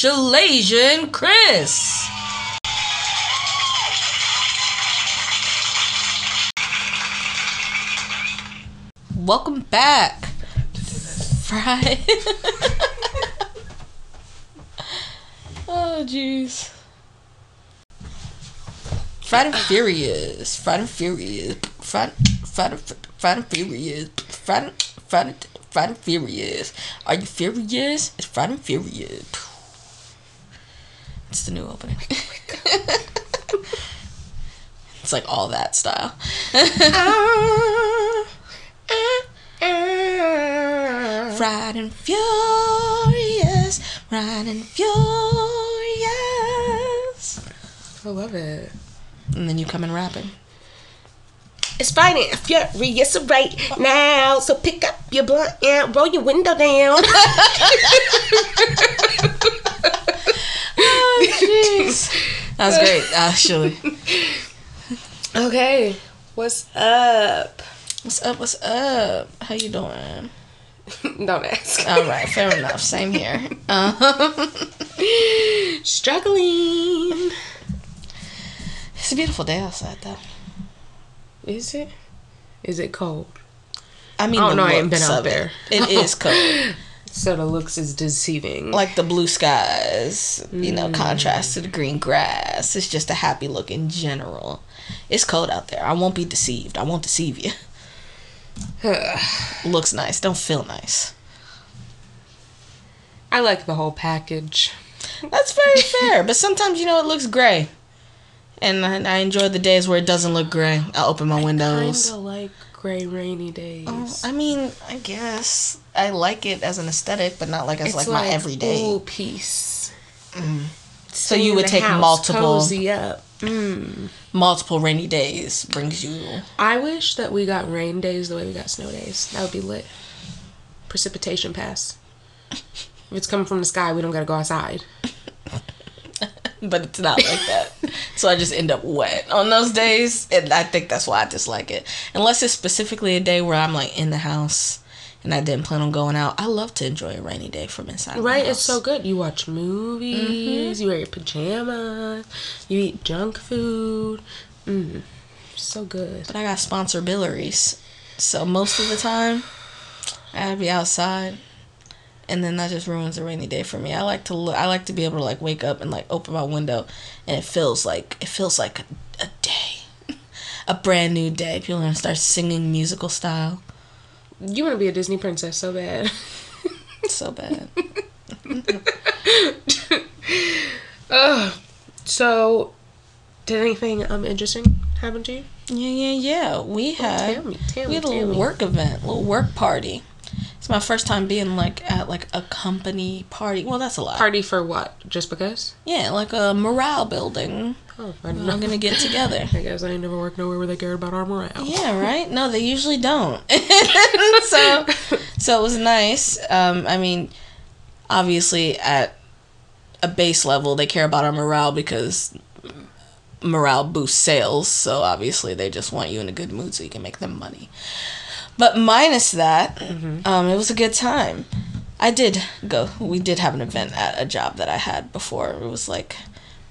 Shalasian Chris. Welcome back. Friday. oh, jeez. Friday and Furious. Friday and Furious. Friday, Friday, Friday and Furious. Friday, Friday, Friday and Furious. Are you furious? It's Friday and Furious. It's the new opening. Oh it's like all that style. And Furious. And Furious. I love it. And then you come in rapping. It's Friday and Furious right now, so pick up your blunt and roll your window down. Oh, jeez. That was great, actually. okay, what's up? What's up? What's up? How you doing? Don't ask. All right, fair enough. Same here. Um, Struggling. it's a beautiful day outside, though. Is it? Is it cold? I mean, Oh, the no, I ain't been out of it. there. It is cold. So the looks is deceiving. like the blue skies, you Mm. know, contrast to the green grass. It's just a happy look in general. It's cold out there. I won't be deceived. I won't deceive you. Looks nice. Don't feel nice. I like the whole package. That's very fair. But sometimes, you know, it looks gray. And I, I enjoy the days where it doesn't look gray. I'll open my windows. Kinda like gray rainy days. Oh, I mean, I guess I like it as an aesthetic, but not like as It's like, my everyday. Ooh, peace. So you would take house, multiple cozy up. Mm. multiple rainy days brings you I wish that we got rain days the way we got snow days. That would be lit. Precipitation pass. If it's coming from the sky, we don't gotta go outside. but it's not like that. so I just end up wet on those days, and I think that's why I dislike it. Unless it's specifically a day where I'm like in the house and I didn't plan on going out. I love to enjoy a rainy day from inside. Right? It's so good. You watch movies, you wear your pajamas, you eat junk food. Mm. So good. But I got sponsor Billerys, so most of the time I gotta be outside. And then that just ruins a rainy day for me. I like to look, I like to be able to like wake up and like open my window, and it feels like it feels like a, a day, a brand new day. People are gonna start singing musical style. You want to be a Disney princess so bad. So bad. Ugh. So, did anything um interesting happen to you? Yeah, yeah, yeah. We had tell me, tell we had a little me. work event, a little work party. My first time being like at like a company party. Well, that's a lot. Party for what? Just because? Yeah, like a morale building. Oh, I We're gonna get together. I guess I ain't never worked nowhere where they cared about our morale. Yeah, right. No, they usually don't. so, so it was nice. Um, I mean, obviously at a base level, they care about our morale because morale boosts sales. So obviously, they just want you in a good mood so you can make them money. But minus that, um, it was a good time. I did go. We did have an event at a job that I had before. It was like.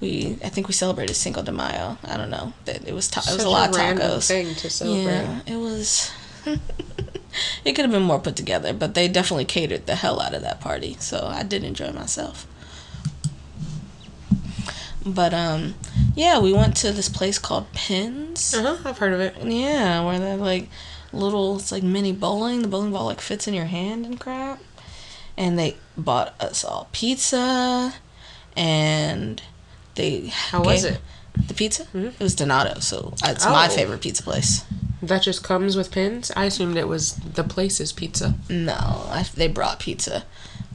We, I think we celebrated Cinco de Mayo. I don't know. But it was ta- it was a lot of random tacos. thing to celebrate. Yeah, it was. it could have been more put together, but they definitely catered the hell out of that party. So I did enjoy myself. But um, yeah, we went to this place called Pins. Uh huh. I've heard of it. Yeah, where they're like little. It's like mini bowling. The bowling ball like fits in your hand and crap. And they bought us all pizza, and they How was it? The pizza? Mhm. It was Donatos, so it's my Oh. favorite pizza place. That just comes with pins. I assumed it was the place's pizza. No, I, they brought pizza.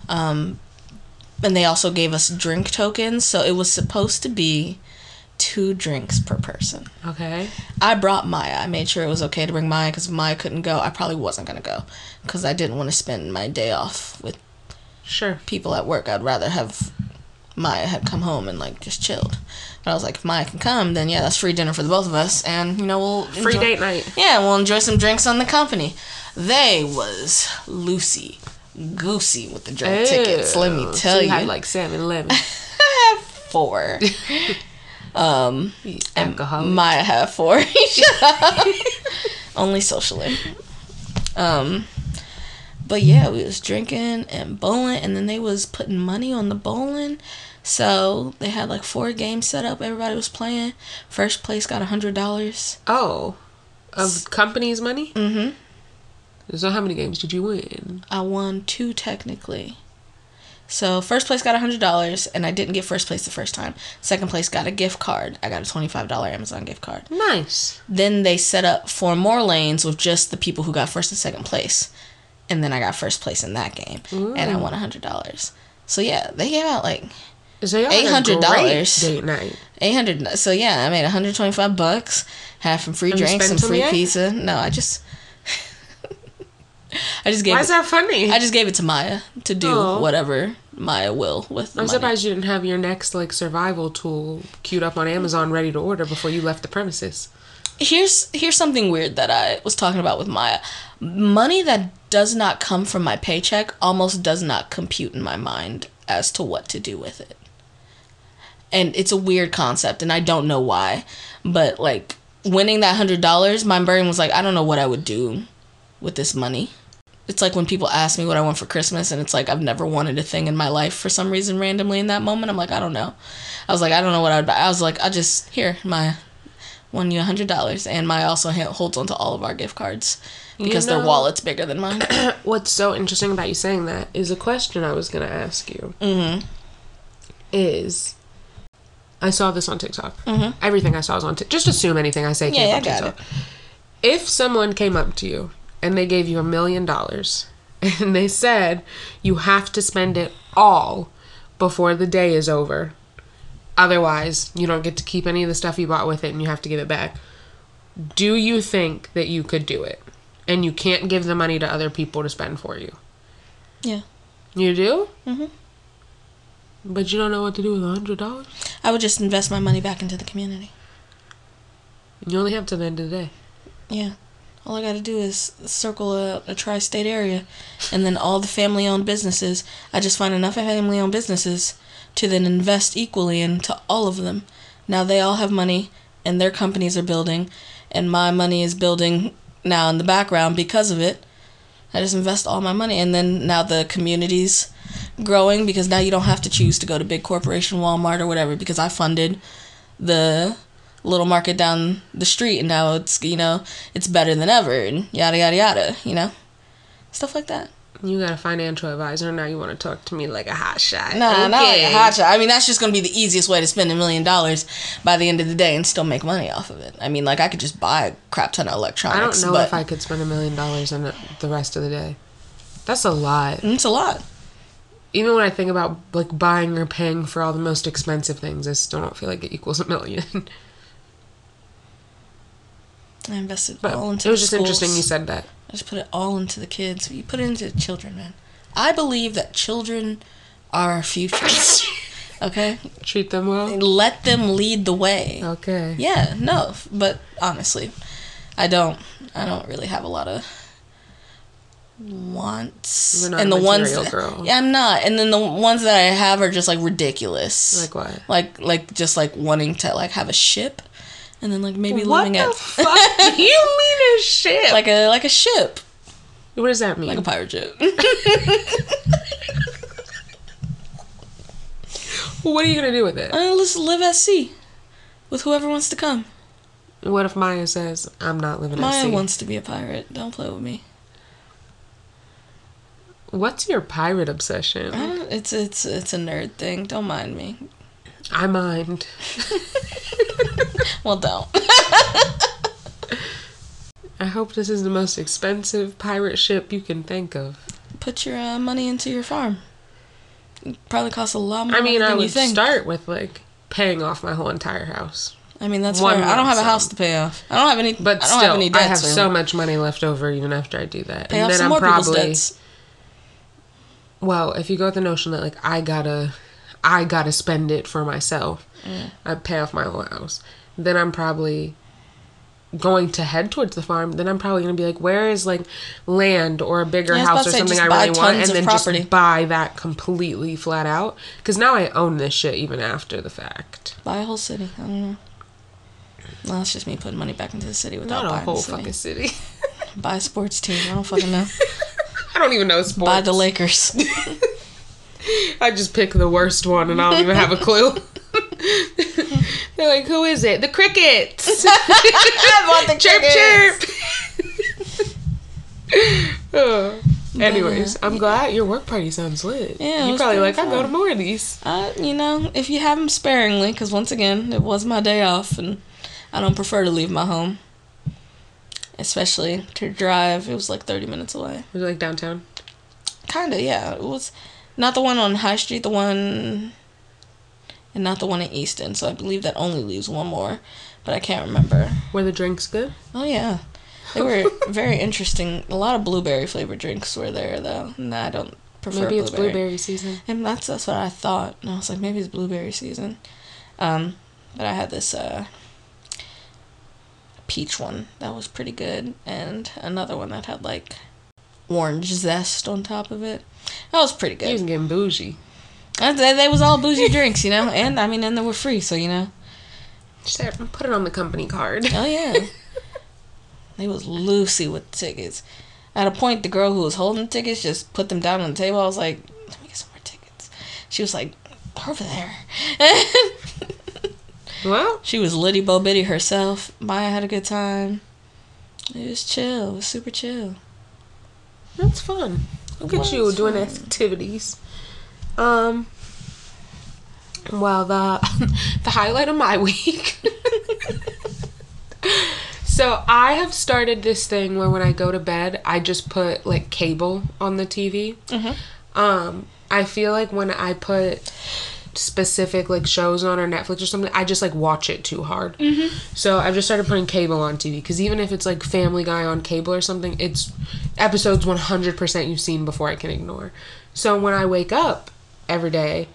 Um, and they also gave us drink tokens, so it was supposed to be two drinks per person. Okay. I brought Maya. I made sure it was okay to bring Maya because Maya couldn't go. I probably wasn't going to go because I didn't want to spend my day off with Sure. people at work. I'd rather have Maya had come home and like just chilled. But I was like, if Maya can come, then yeah, that's free dinner for the both of us, and you know we'll Free enjoy- date night. Yeah, we'll enjoy some drinks on the company. They was Lucy, goosey with the drunk tickets. Let me oh, tell so you. you had like seven, eleven. I have four. um, and Alcoholic. Maya had four. Only socially. Um, but yeah, we was drinking and bowling, and then they was putting money on the bowling. So they had like four games set up. Everybody was playing. First place got a hundred dollars. Oh, of company's money. Mm-hmm. So how many games did you win? I won two technically. So first place got a hundred dollars, and I didn't get first place the first time. Second place got a gift card. I got a twenty five dollar Amazon gift card. Nice. Then they set up four more lanes with just the people who got first and second place, and then I got first place in that game, and I won a hundred dollars. So yeah, they gave out like So had a $800. Date night. eight hundred. So yeah, I made one hundred twenty five bucks. Had some free you drinks, some some free yet? pizza. No, I just, I just gave. Why it, is that funny? I just gave it to Maya to do Aw. whatever Maya will with. The I'm money. surprised you didn't have your next like survival tool queued up on Amazon ready to order before you left the premises. here's here's something weird that I was talking about with Maya. Money that does not come from my paycheck almost does not compute in my mind as to what to do with it. And it's a weird concept and I don't know why. But like winning that hundred dollars, my brain was like, I don't know what I would do with this money. It's like when people ask me what I want for Christmas and it's like I've never wanted a thing in my life for some reason randomly in that moment. I'm like, I don't know. I was like, I don't know what I would buy. I was like, I just here, Maya won you a hundred dollars, and Maya also ha- holds onto all of our gift cards because their know- wallet's bigger than mine. What's so interesting about you saying that is a question I was gonna ask you. mm-hmm. Is I saw this on TikTok. Mhm. Everything I saw was on TikTok. Just assume anything I say Yeah, came from TikTok. If someone came up to you and they gave you a million dollars and they said you have to spend it all before the day is over, otherwise you don't get to keep any of the stuff you bought with it and you have to give it back. Do you think that you could do it? And you can't give the money to other people to spend for you. Yeah, You do? Mhm. But you don't know what to do with a hundred dollars. I would just invest my money back into the community. You only have to the end of the day. Yeah, all I got to do is circle a, a tri-state area, and then all the family-owned businesses. I just find enough family-owned businesses to then invest equally into all of them. Now they all have money, and their companies are building, and my money is building now in the background because of it. I just invest all my money, and then now the community's growing because now you don't have to choose to go to big corporation Walmart or whatever because I funded the little market down the street and now it's you know it's better than ever and yada yada yada you know stuff like that You got a financial advisor now. You want to talk to me like a hot shot? no nah, not like a hot shot i mean that's just gonna be the easiest way to spend a million dollars by the end of the day and still make money off of it i mean like i could just buy a crap ton of electronics. I don't know if I could spend a million dollars on the rest of the day. That's a lot. Mm, it's a lot Even when I think about like buying or paying for all the most expensive things, I still don't feel like it equals a million. i invested but all into it was just interesting you said that. i just put it all into the kids you put it into the children man i believe that children are our future okay Treat them well. let them lead the way Okay. Yeah, no, but honestly, I don't. I don't really have a lot of wants. And a the ones, that- girl. yeah, I'm not. And then the ones that I have are just like ridiculous. Like what? like, like just like wanting to like have a ship, and then like maybe what living the at fuck you mean a ship? like a like a ship, what does that mean? like a pirate ship. what are you gonna do with it? Uh, let's live at sea with whoever wants to come. What if Maya says I'm not living at Maya sea? wants to be a pirate. Don't play with me. What's your pirate obsession? I it's it's it's a nerd thing. Don't mind me. I mind. Well, don't. I hope this is the most expensive pirate ship you can think of. put your uh, money into your farm. It probably costs a lot more I mean, I would start with like paying off my whole entire house. I mean, that's one fair. I don't have a house to pay off. I don't have any. But I still, have any I have so much money left over even after I do that. Pay and off then some I'm more people's probably debts. well, if you go with the notion that like I gotta, I gotta spend it for myself, Mm. I pay off my whole house. Then I'm probably going to head towards the farm, then I'm probably gonna be like, where is like land or a bigger Yeah, house or say, something I really want, and then property. just buy that completely flat out. Because now I own this shit even after the fact. Buy a whole city. I don't know. No, it's just me putting money back into the city without Not a buying whole city. fucking city. Buy a sports team. I don't fucking know. I don't even know sports. Buy the Lakers. I just pick the worst one and I don't even have a clue. They're like, who is it? The crickets. I want the chirp chirp. Oh. Anyways, I'm glad your work party sounds lit. Yeah, you probably like I go to more of these. Uh, you know, if you have them sparingly, because once again, it was my day off, and I don't prefer to leave my home. Especially to drive. It was like 30 minutes away. Was it like downtown? Kinda, yeah. It was not the one on High Street, the one. And not the one in Easton, so I believe that only leaves one more. But I can't remember. Were the drinks good? Oh, yeah. They were very interesting. A lot of blueberry flavored drinks were there, though. And I don't prefer Maybe it's blueberry. blueberry season. And that's that's what I thought. And I was like, maybe it's blueberry season. Um, but I had this uh, peach one that was pretty good, and another one that had like orange zest on top of it. That was pretty good. You was getting bougie. And They, they was all bougie drinks, you know, and I mean, and they were free, so you know. Just put it on the company card. Oh yeah. they was loosey with the tickets. At a point, the girl who was holding the tickets just put them down on the table. I was like, "Let me get some more tickets." She was like, "Over there." Well, She was Liddy Bo Biddy herself. Maya had a good time. It was chill. It was super chill. That's fun. Look at you doing fun. activities. Um. Well, the the highlight of my week. so I have started this thing where when I go to bed, I just put like cable on the TV. Mm-hmm. Um, I feel like when I put specific like shows on or Netflix or something, I just like watch it too hard. Mm-hmm. So I've just started putting cable on TV because even if it's like Family Guy on cable or something, it's episodes one hundred percent you've seen before I can ignore. So when I wake up every day,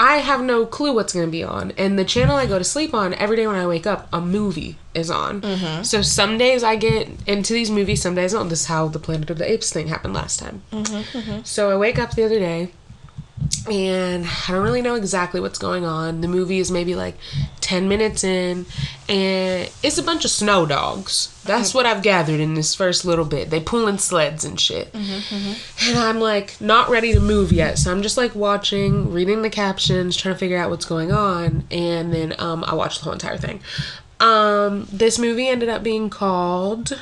I have no clue what's going to be on. And the channel I go to sleep on, every day when I wake up, a movie is on. Mm-hmm. So some days I get into these movies, some days I don't. This is how the Planet of the Apes thing happened last time. Mm-hmm, mm-hmm. So I wake up the other day and I don't really know exactly what's going on. The movie is maybe like 10 minutes in, and it's a bunch of snow dogs. That's what I've gathered in this first little bit. They're pulling sleds and shit. And I'm like not ready to move yet, so I'm just like watching, reading the captions, trying to figure out what's going on, and then um, I watched the whole entire thing. Um, this movie ended up being called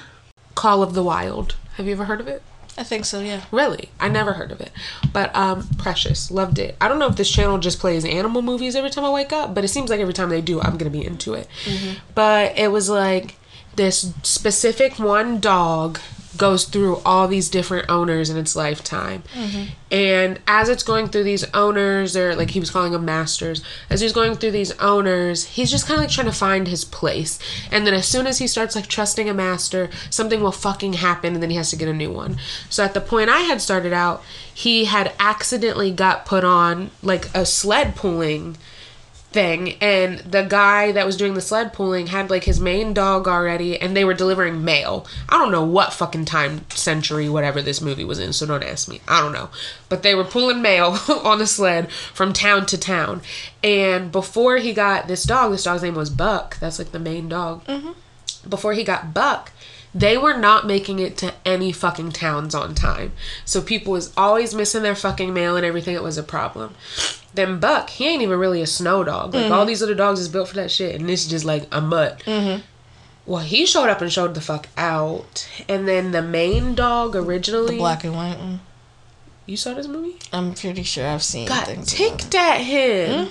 Call of the Wild. Have you ever heard of it? I think so. Yeah. Really? I never heard of it. But um Precious, loved it. I don't know if this channel just plays animal movies every time I wake up, but it seems like every time they do, I'm going to be into it. But it was like this specific one dog goes through all these different owners in its lifetime. Mm-hmm. And as it's going through these owners, or like he was calling them masters, as he's going through these owners, he's just kind of like trying to find his place. And then as soon as he starts like trusting a master, something will fucking happen and then he has to get a new one. So at the point I had started out, he had accidentally got put on like a sled pulling thing and the guy that was doing the sled pulling had like his main dog already and they were delivering mail. I don't know what fucking time century whatever this movie was in so don't ask me. I don't know. But they were pulling mail on the sled from town to town. And before he got this dog this dog's name was buck. That's like the main dog. Mm-hmm. Before he got buck they were not making it to any fucking towns on time. So people was always missing their fucking mail and everything. It was a problem. Then buck he ain't even really a snow dog. Like all these other dogs is built for that shit and this is just like a mutt. Mm-hmm. well he showed up and showed the fuck out. And then the main dog originally the Black and white one. You saw this movie I'm pretty sure I've seen got ticked at him.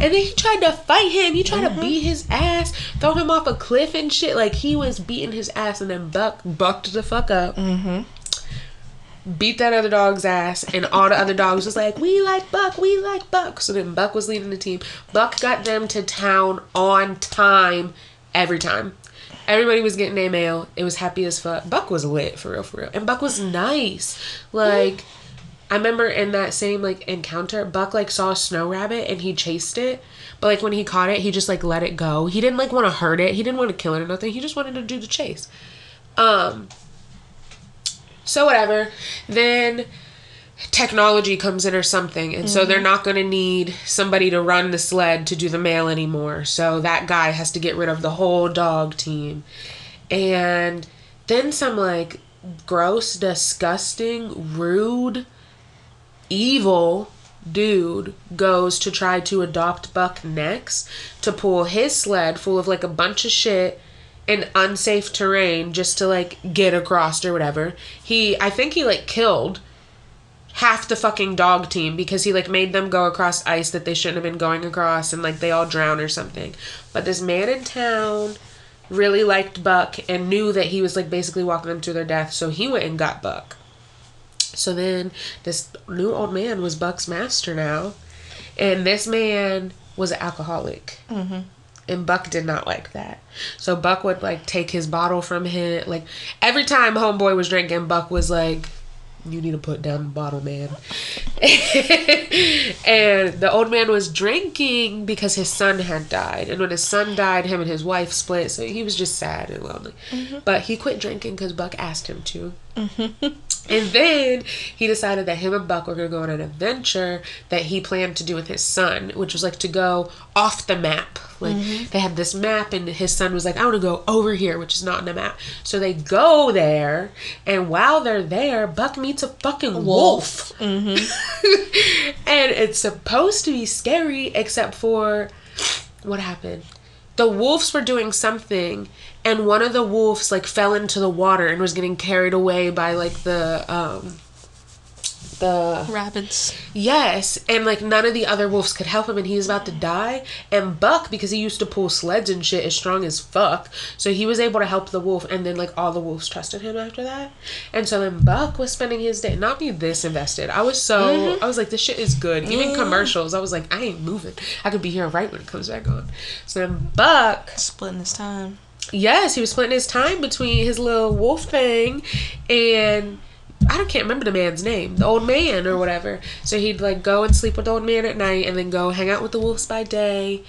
And then he tried to fight him. He tried to beat his ass, throw him off a cliff and shit. Like he was beating his ass and then Buck bucked the fuck up. Mm-hmm. Beat that other dog's ass, and all the other dogs was like, We like Buck, we like Buck. So then Buck was leading the team. Buck got them to town on time every time. Everybody was getting their mail. It was happy as fuck. Buck was lit for real, for real. And Buck was nice. Like I remember in that same like encounter, Buck like saw a snow rabbit and he chased it. But like when he caught it, he just like let it go. He didn't like want to hurt it. He didn't want to kill it or nothing. He just wanted to do the chase. Um so whatever. Then technology comes in or something and so they're not going to need somebody to run the sled to do the mail anymore so that guy has to get rid of the whole dog team and then some like gross disgusting rude evil dude goes to try to adopt buck next to pull his sled full of like a bunch of shit in unsafe terrain just to like get across or whatever he i think he like killed half the fucking dog team because he like made them go across ice that they shouldn't have been going across and like they all drown or something. But this man in town really liked Buck and knew that he was like basically walking them to their death, so he went and got Buck. So then this new old man was Buck's master now, and this man was an alcoholic. Mm-hmm. And Buck did not like that. So Buck would like take his bottle from him. Like every time Homeboy was drinking, Buck was like, you need to put down the bottle, man. and the old man was drinking because his son had died. And when his son died, him and his wife split. So he was just sad and lonely. Mm-hmm. But he quit drinking because Buck asked him to. Mm-hmm. And then he decided that him and Buck were going to go on an adventure that he planned to do with his son, which was like to go off the map. Like mm-hmm. they had this map, and his son was like, I want to go over here, which is not in the map. So they go there, and while they're there, Buck meets a fucking wolf. Mm-hmm. and it's supposed to be scary, except for what happened? The wolves were doing something, and one of the wolves like fell into the water and was getting carried away by like the um the Rabbits. yes and like none of the other wolves could help him and he was about to die and buck because he used to pull sleds and shit is strong as fuck so he was able to help the wolf and then like all the wolves trusted him after that. And so then buck was spending his day not be this invested i was so i was like this shit is good. Even commercials i was like i ain't moving. I could be here right when it comes back on. So then buck Splitting his time. Yes, he was splitting his time between his little wolf thing and I don't can't remember the man's name, the old man or whatever. So he'd like go and sleep with the old man at night and then go hang out with the wolves by day.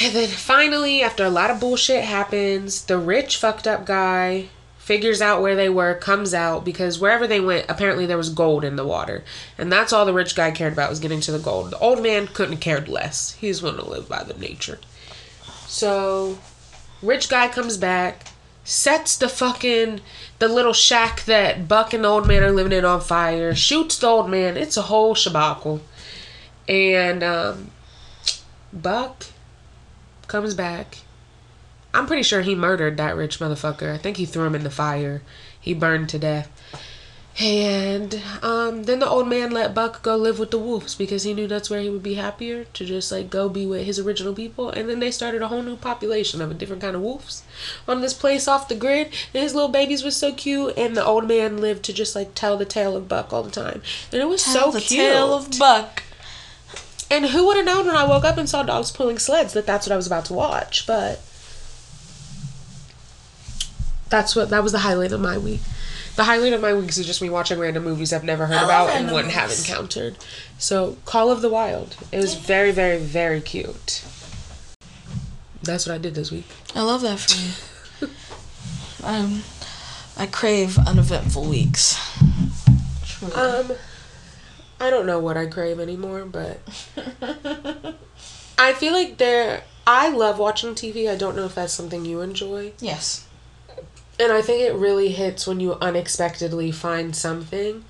And then finally, after a lot of bullshit happens, the rich fucked up guy figures out where they were, comes out because wherever they went, apparently there was gold in the water. And that's all the rich guy cared about was getting to the gold. The old man couldn't have cared less. He was willing to live by the nature. So rich guy comes back, sets the fucking the little shack that Buck and the old man are living in on fire, shoots the old man. It's a whole shabacle. And um Buck comes back. I'm pretty sure he murdered that rich motherfucker. I think he threw him in the fire. He burned to death. And um, then the old man let Buck go live with the wolves because he knew that's where he would be happier to just like go be with his original people. And then they started a whole new population of a different kind of wolves on this place off the grid. And his little babies was so cute. And the old man lived to just like tell the tale of Buck all the time. And it was Tell so the cute. tale of Buck. And who would have known when I woke up and saw dogs pulling sleds that that's what I was about to watch? But that's what that was the highlight of my week. The highlight of my weeks is just me watching random movies I've never heard about and wouldn't have encountered. So, Call of the Wild. It was very, very, very cute. That's what I did this week. I love that for you. um, I crave uneventful weeks. Truly. Um, I don't know what I crave anymore, but I feel like there. I love watching TV. I don't know if that's something you enjoy. yes. And I think it really hits when you unexpectedly find something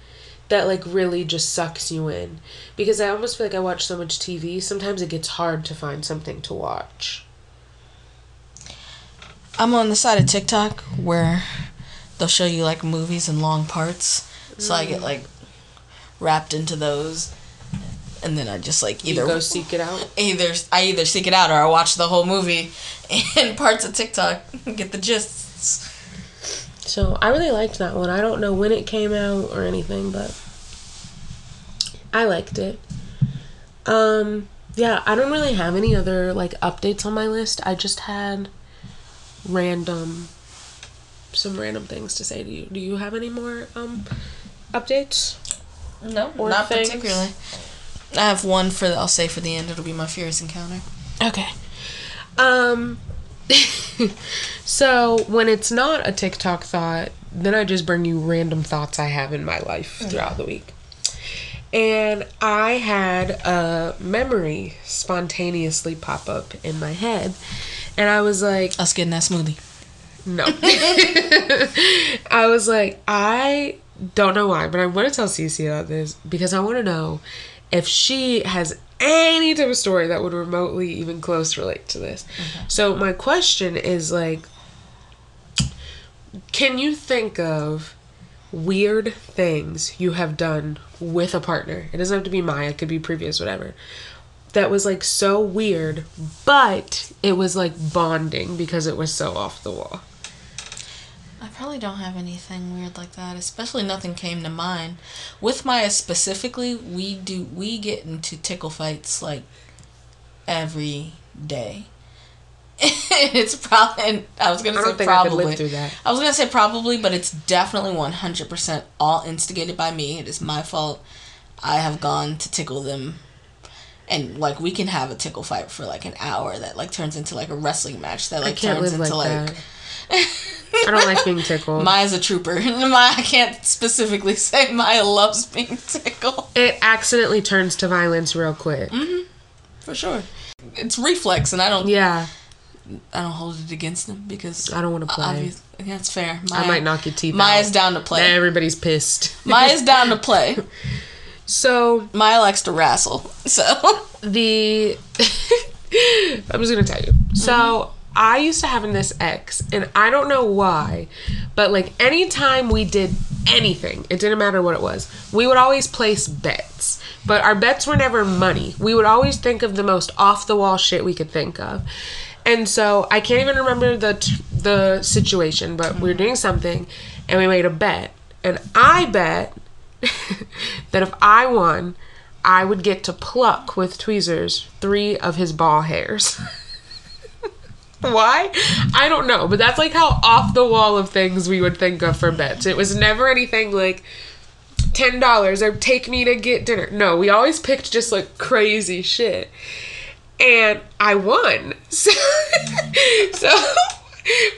that like really just sucks you in. Because I almost feel like I watch so much TV, sometimes it gets hard to find something to watch. I'm on the side of TikTok where they'll show you like movies in long parts. So I get mm. like wrapped into those. And then I just like You either go seek it out. either I either seek it out or I watch the whole movie and parts of TikTok get the gists. So I really liked that one. I don't know when it came out or anything, but I liked it. Um yeah, I don't really have any other like updates on my list. I just had random some random things to say to you. Do you have any more um updates? No, Or not things? particularly. I have one for I'll say for the end. It'll be my furious encounter. Okay. Um so when it's not a TikTok thought, then I just bring you random thoughts I have in my life mm-hmm. throughout the week. And I had a memory spontaneously pop up in my head. And I was like, Us getting that smoothie. no. I was like, I don't know why, but I want to tell Cece about this because I want to know if she has any type of story that would remotely even close relate to this. Mm-hmm. So my question is like can you think of weird things you have done with a partner? It doesn't have to be Maya, it could be previous, whatever. That was like so weird, but it was like bonding because it was so off the wall. I probably don't have anything weird like that. Especially nothing came to mind. With Maya specifically, we do we get into tickle fights like every day. it's probably I was gonna I say don't think I could probably. that. I was gonna say probably, but it's definitely one hundred percent all instigated by me. It is my fault. I have gone to tickle them, and like we can have a tickle fight for like an hour that like turns into like a wrestling match that I like turns into like like. I don't like being tickled. Maya's a trooper. Maya, I can't specifically say Maya loves being tickled. it accidentally turns to violence real quick. Mm-hmm. For sure. It's reflex, and I don't. Yeah, I don't hold it against them because I don't wanna play. obvious- Yeah, it's fair. I might knock your teeth out. Maya's out. down to Now play. everybody's pissed. Maya's down to play. So Maya likes to wrestle. So the I'm just gonna tell you. So mm-hmm. I used to have this ex, and I don't know why, but like anytime we did anything, it didn't matter what it was, we would always place bets. But our bets were never money. We would always think of the most off the wall shit we could think of. And so I can't even remember the t- the situation, but we were doing something, and we made a bet, and I bet that if I won, I would get to pluck with tweezers three of his ball hairs. Why? I don't know, but that's like how off the wall of things we would think of for bets. It was never anything like ten dollars or take me to get dinner. No, we always picked just like crazy shit. And I won. So, so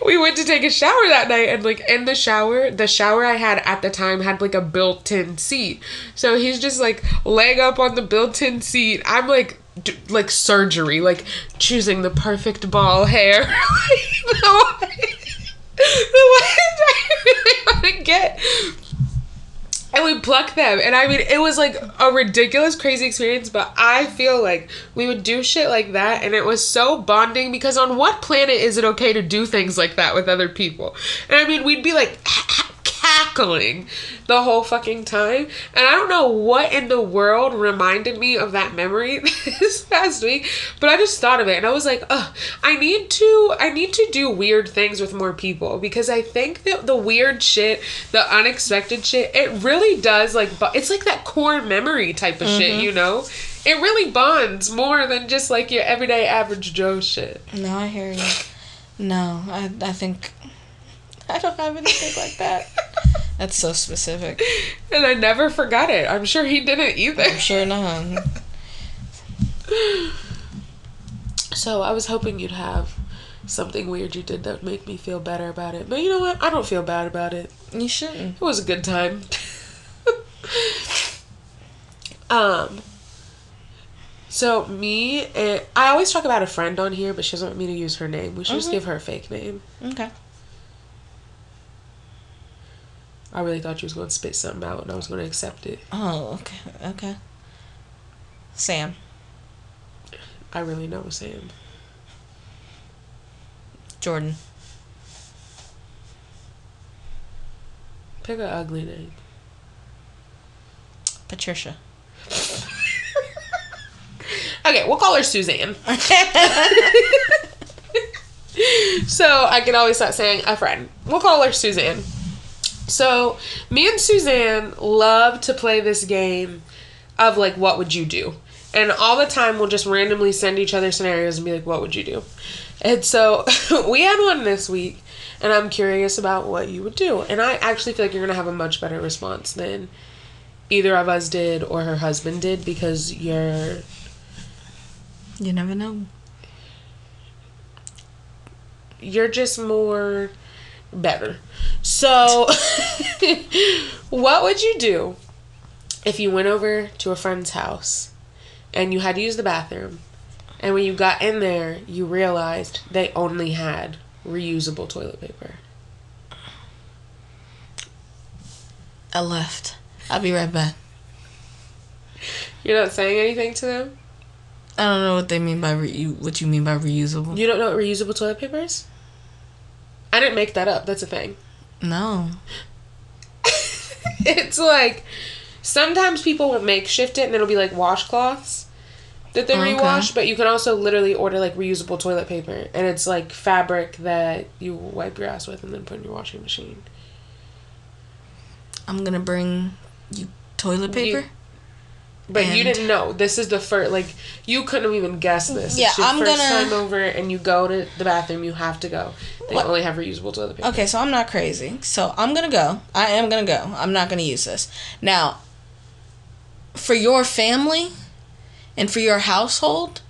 we went to take a shower that night and like in the shower, the shower I had at the time had like a built-in seat. So he's just like leg up on the built-in seat. I'm like d- like surgery, like choosing the perfect ball hair. the the way I really want to get and we plucked them. And i mean it was like a ridiculous crazy experience but i feel like we would do shit like that and it was so bonding because on what planet is it okay to do things like that with other people? And i mean we'd be like cackling the whole fucking time. And i don't know what in the world reminded me of that memory this past week but i just thought of it and i was like Ugh, i need to i need to do weird things with more people. Because i think that the weird shit the unexpected shit it really does like bu- it's like that core memory type of shit mm-hmm. you know? It really bonds more than just like your everyday average joe shit. No, I hear you. No, I I think I don't have anything like that. That's so specific. and i never forgot it i'm sure he didn't either I'm sure not. So I was hoping you'd have something weird you did that would make me feel better about it. But you know what? I don't feel bad about it. You shouldn't. It was a good time. um so me and I always talk about a friend on here, but she doesn't want me to use her name. We should just Mhm. give her a fake name. Okay. I really thought you was gonna spit something out and I was gonna accept it. Oh, okay. Okay. Sam. I really know Sam. Jordan. Pick an ugly name. Patricia. Okay, we'll call her Suzanne. so I can always start saying a friend. We'll call her Suzanne. So me and Suzanne love to play this game of like what would you do? And all the time we'll just randomly send each other scenarios and be like, what would you do? And so we had one this week and I'm curious about what you would do. And I actually feel like you're gonna have a much better response than either of us did or her husband did because you're You never know. you're just more better. So, what would you do if you went over to a friend's house and you had to use the bathroom, and when you got in there, you realized they only had reusable toilet paper? I left. I'll be right back. You're not saying anything to them? I don't know what they mean by re- what you mean by reusable. You don't know what reusable toilet paper is? I didn't make that up. That's a thing. No. it's like sometimes people will make shift it and it'll be like washcloths that they oh, Okay. rewash, but you can also literally order like reusable toilet paper and it's like fabric that you wipe your ass with and then put in your washing machine. I'm gonna bring you toilet paper. But you didn't know. This is the first like you couldn't have even guessed this. Yeah, it's your I'm first gonna- time over and you go to the bathroom, you have to go. They What? only have reusable toilet paper. Okay, so I'm not crazy. So I'm gonna go. I am gonna go. I'm not gonna use this. Now, for your family and for your household,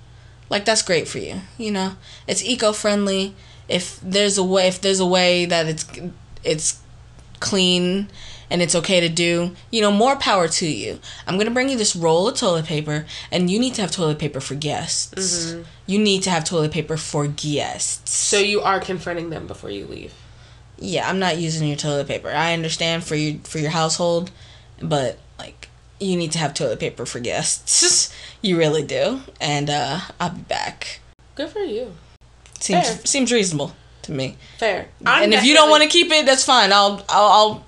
like that's great for you. You know, it's eco friendly. If there's a way, if there's a way that it's it's clean and it's okay to do, you know, more power to you. I'm gonna bring you this roll of toilet paper, and you need to have toilet paper for guests. You need to have toilet paper for guests. So you are confronting them before you leave. yeah, I'm not using your toilet paper. I understand for your for your household, but like you need to have toilet paper for guests. you really do. And uh I'll be back. Good for you. Seems Fair. seems reasonable to me. Fair. and if you don't want to keep it, that's fine. I'll I'll, I'll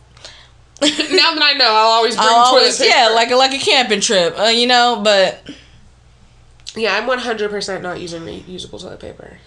now that I know, I'll always bring I'll toilet always paper. yeah, like a like a camping trip, uh, you know. But Yeah, I'm 100% not using reusable toilet paper.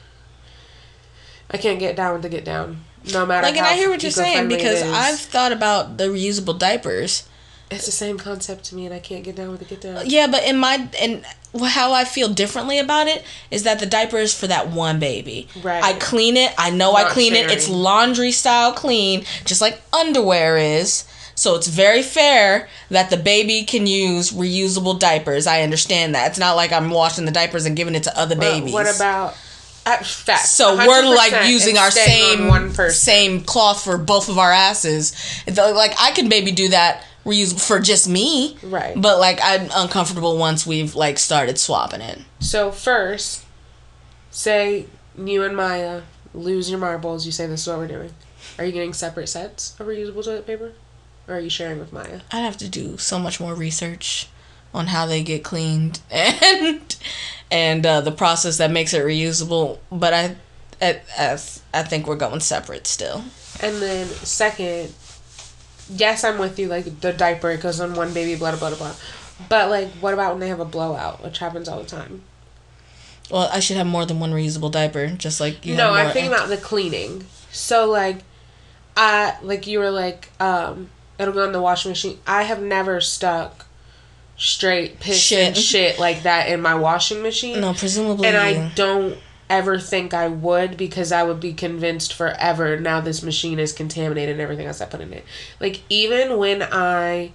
I can't get down with the get down. No matter like, and I hear what you're saying because. I've thought about the reusable diapers. It's the same concept to me, and I can't get down with the get down. Yeah, but in my and how I feel differently about it is that the diaper is for that one baby. Right. I clean it. I know I Not clean it. It's laundry style clean, just like underwear is. So it's very fair that the baby can use reusable diapers. I understand that. It's not like I'm washing the diapers and giving it to other But babies. What about uh, facts? so we're like using our same on one same cloth for both of our asses. Like I can maybe do that reusable for just me, Right. But like I'm uncomfortable once we've like started swapping it. So first, say you and Maya lose your marbles. You say this is what we're doing. Are you getting separate sets of reusable toilet paper, or are you sharing with Maya? I'd have to do so much more research on how they get cleaned and and uh, the process that makes it reusable. But I, I, I, I think we're going separate still. And then second, yes, I'm with you. Like the diaper goes on one baby, blah blah blah blah. But like, what about when they have a blowout, which happens all the time? Well, I should have more than one reusable diaper, just like you. no, I'm thinking about the cleaning. So like, I like you were like, um, it'll go in the washing machine. I have never stuck straight piss Shit. and shit like that in my washing machine. No, presumably. and. I don't ever think I would because I would be convinced forever now this machine is contaminated and everything else I put in it. Like even when I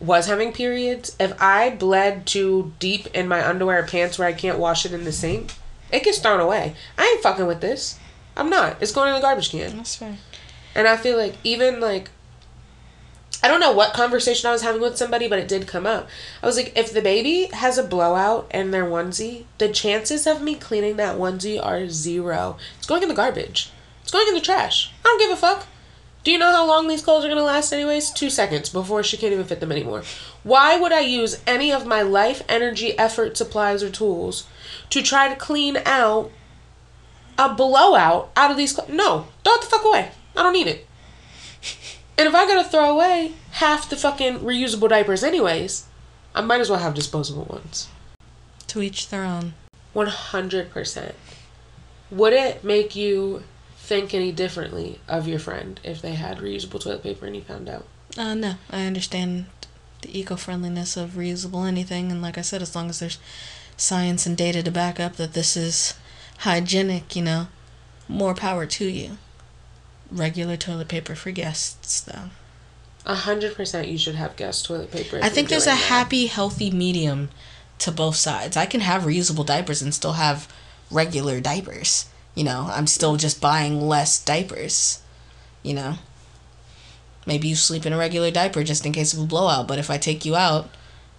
was having periods, if I bled too deep in my underwear or pants where I can't wash it in the sink, it gets thrown away. I ain't fucking with this. I'm not. It's going in the garbage can. That's fair. And I feel like even like I don't know what conversation I was having with somebody, but it did come up. I was like, if the baby has a blowout in their onesie, the chances of me cleaning that onesie are zero. It's going in the garbage. It's going in the trash. I don't give a fuck. Do you know how long these clothes are gonna last anyways? Two seconds before she can't even fit them anymore. Why would I use any of my life, energy, effort, supplies, or tools to try to clean out a blowout out of these clothes? No, throw it the fuck away. I don't need it. And if I gotta throw away half the fucking reusable diapers anyways, I might as well have disposable ones. To each their own. 100%. Would it make you think any differently of your friend if they had reusable toilet paper and you found out? Uh, no, I understand the eco friendliness of reusable anything, and like I said, as long as there's science and data to back up that this is hygienic, you know, more power to you. Regular toilet paper for guests, though. A hundred percent, you should have guest toilet paper. I think there's a that. happy, healthy medium to both sides. I can have reusable diapers and still have regular diapers. You know, I'm still just buying less diapers. You know, maybe you sleep in a regular diaper just in case of a blowout. But if I take you out,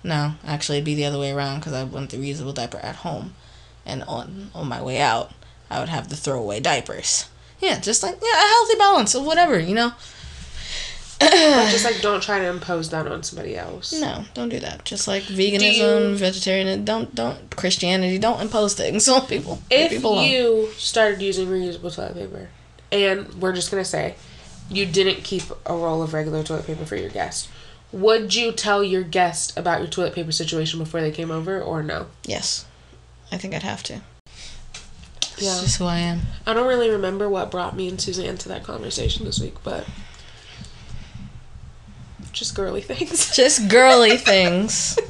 no, actually, it'd be the other way around because I want the reusable diaper at home, and on on my way out, I would have the throwaway diapers. Yeah, just like yeah, a healthy balance of whatever. You know. But just like don't try to impose that on somebody else. No, don't do that. Just like veganism, you- vegetarian, don't don't Christianity, don't impose things on people. If people you started using reusable toilet paper, and we're just gonna say you didn't keep a roll of regular toilet paper for your guest, would you tell your guest about your toilet paper situation before they came over, or no? yes, I think I'd have to. Yeah. It's just who I am. I don't really remember what brought me and Suzanne to that conversation this week, but just girly things. Just girly things.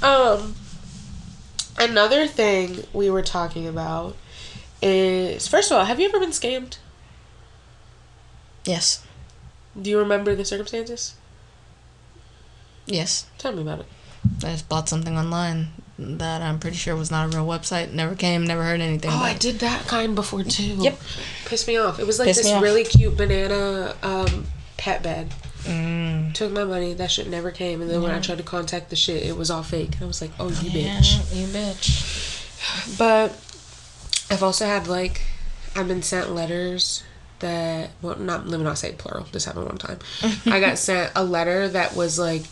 Um, another thing we were talking about is first of all, have you ever been scammed? Yes, Do you remember the circumstances? yes. Tell me about it. I just bought something online that I'm pretty sure was not a real website. Never came. Never heard anything. Oh, I it. did that kind before too. Yep. Pissed me off. It was like Pissed this really cute banana um, pet bed. Mm. Took my money. That shit never came. And then when I tried to contact the shit, it was all fake. And I was like, oh, you Yeah, bitch. you bitch. But I've also had like I've been sent letters that well not let me not say plural. This happened one time. I got sent a letter that was like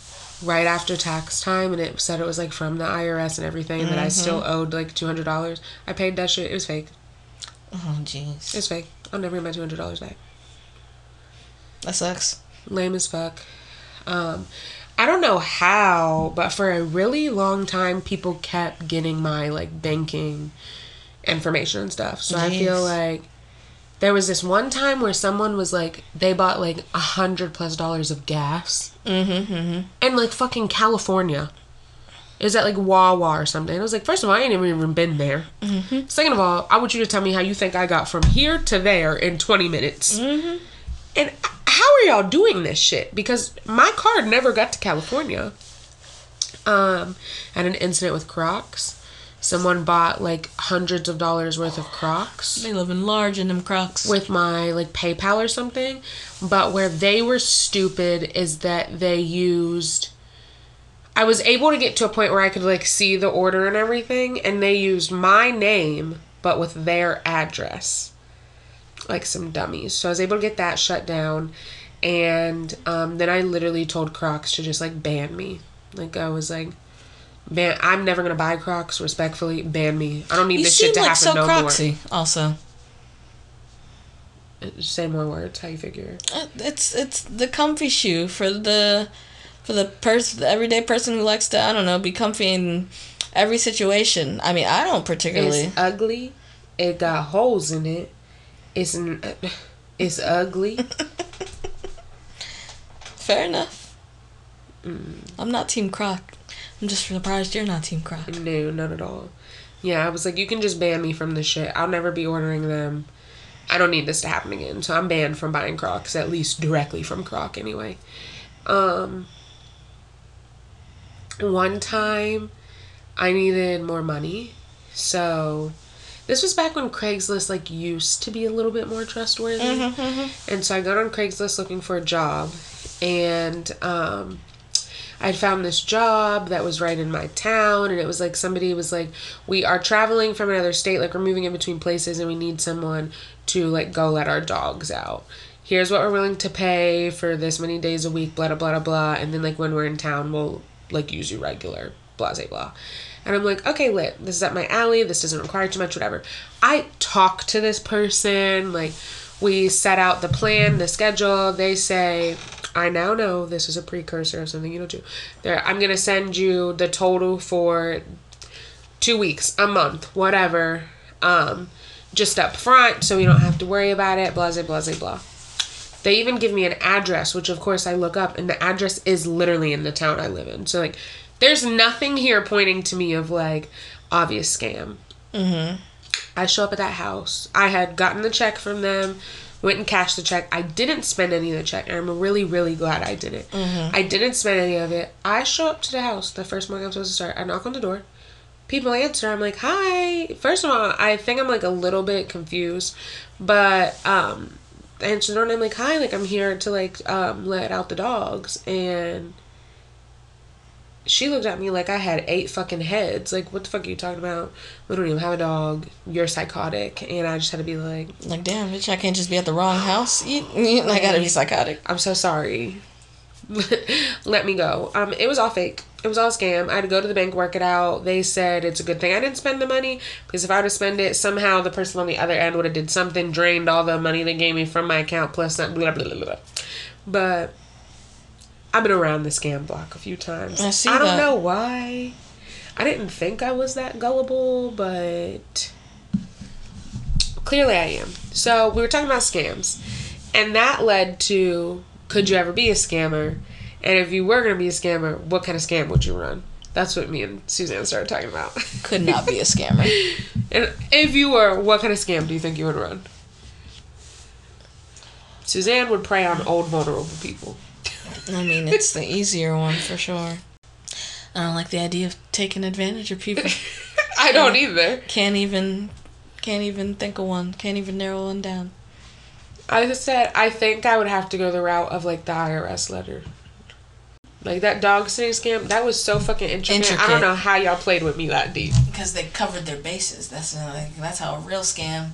right after tax time and it said it was like from the IRS and everything that I still owed like two hundred dollars. I paid that shit. It was fake. Oh jeez, It's fake. I'll never get my two hundred dollars back. that sucks. Lame as fuck. Um I don't know how, but for a really long time people kept getting my like banking information and stuff. So I feel like there was this one time where someone was like they bought like a hundred plus dollars of gas Mm-hmm. Mm-hmm. in like fucking California. Is that like Wawa or something? I was like, first of all, I ain't even been there. Mm-hmm. Second of all, I want you to tell me how you think I got from here to there in 20 minutes. Mm-hmm. And how are y'all doing this shit? Because my card never got to California. Um, had an incident with Crocs. Someone bought like hundreds of dollars worth of Crocs They live in large in them Crocs. with my like PayPal or something. But where they were stupid is that they used. I was able to get to a point where I could like see the order and everything, and they used my name but with their address, like some dummies. So I was able to get that shut down, and um, then I literally told Crocs to just like ban me. Like I was like, ban. I'm never gonna buy Crocs. Respectfully, ban me. I don't need you this shit to like happen so no. Also, more. Say more words. How you figure? Uh, it's it's the comfy shoe for the for the person, the everyday person who likes to I don't know be comfy in every situation. I mean, I don't particularly. It's ugly. It got holes in it. It's n- it's ugly. Fair enough. I'm not Team Croc. I'm just surprised you're not Team Croc. no, not at all. Yeah, I was like, you can just ban me from this shit. I'll never be ordering them. I don't need this to happen again. So I'm banned from buying Crocs, at least directly from Croc anyway. Um, one time, I needed more money, so this was back when Craigslist like used to be a little bit more trustworthy. And so I got on Craigslist looking for a job, and um, I'd found this job that was right in my town, and it was like somebody was like, "We are traveling from another state, like we're moving in between places, and we need someone to like go let our dogs out. Here's what we're willing to pay for this many days a week, blah blah blah blah and then like when we're in town, we'll like use you regular, blah blah blah." And I'm like, okay, lit. This is up my alley. This doesn't require too much, whatever. I talk to this person. Like, we set out the plan, the schedule. They say, I now know this is a precursor of something you don't do. There, I'm gonna send you the total for two weeks, a month, whatever. Um, just up front, so we don't have to worry about it. Blah blah blah blah. They even give me an address, which of course I look up, and the address is literally in the town I live in. So like, there's nothing here pointing to me of like obvious scam. Mm-hmm. I show up at that house. I had gotten the check from them went and cashed the check. I didn't spend any of the check, and I'm really, really glad I did it. I didn't spend any of it. I show up to the house the first morning I'm supposed to start. I knock on the door. People answer. I'm like, "Hi." First of all, I think I'm like a little bit confused, but um, I answer the door and I'm like, "Hi," like I'm here to like um let out the dogs, and she looked at me like I had eight fucking heads. Like, what the fuck are you talking about? We don't even have a dog. You're psychotic. And I just had to be like, Like, damn, bitch, I can't just be at the wrong house. I gotta be psychotic. I'm so sorry. Let me go. Um, it was all fake. It was all a scam. I had to go to the bank, work it out. They said it's a good thing I didn't spend the money because if I were to spend it, somehow the person on the other end would have did something, drained all the money they gave me from my account plus that blah blah blah blah. But I've been around the scam block a few times. I see I don't that. know why. I didn't think I was that gullible, but clearly I am. So we were talking about scams, and that led to could you ever be a scammer? And if you were gonna be a scammer, what kind of scam would you run? That's what me and Suzanne started talking about. Could not be a scammer. and if you were, what kind of scam do you think you would run? Suzanne would prey on old vulnerable people. I mean, it's the easier one for sure. I don't like the idea of taking advantage of people. I don't either. Can't even, can't even think of one. Can't even narrow one down. I just said I think I would have to go the route of like the IRS letter. Like that dog sitting scam, that was so fucking intricate. I don't know how y'all played with me that deep. Because they covered their bases. That's uh, like, that's how a real scam.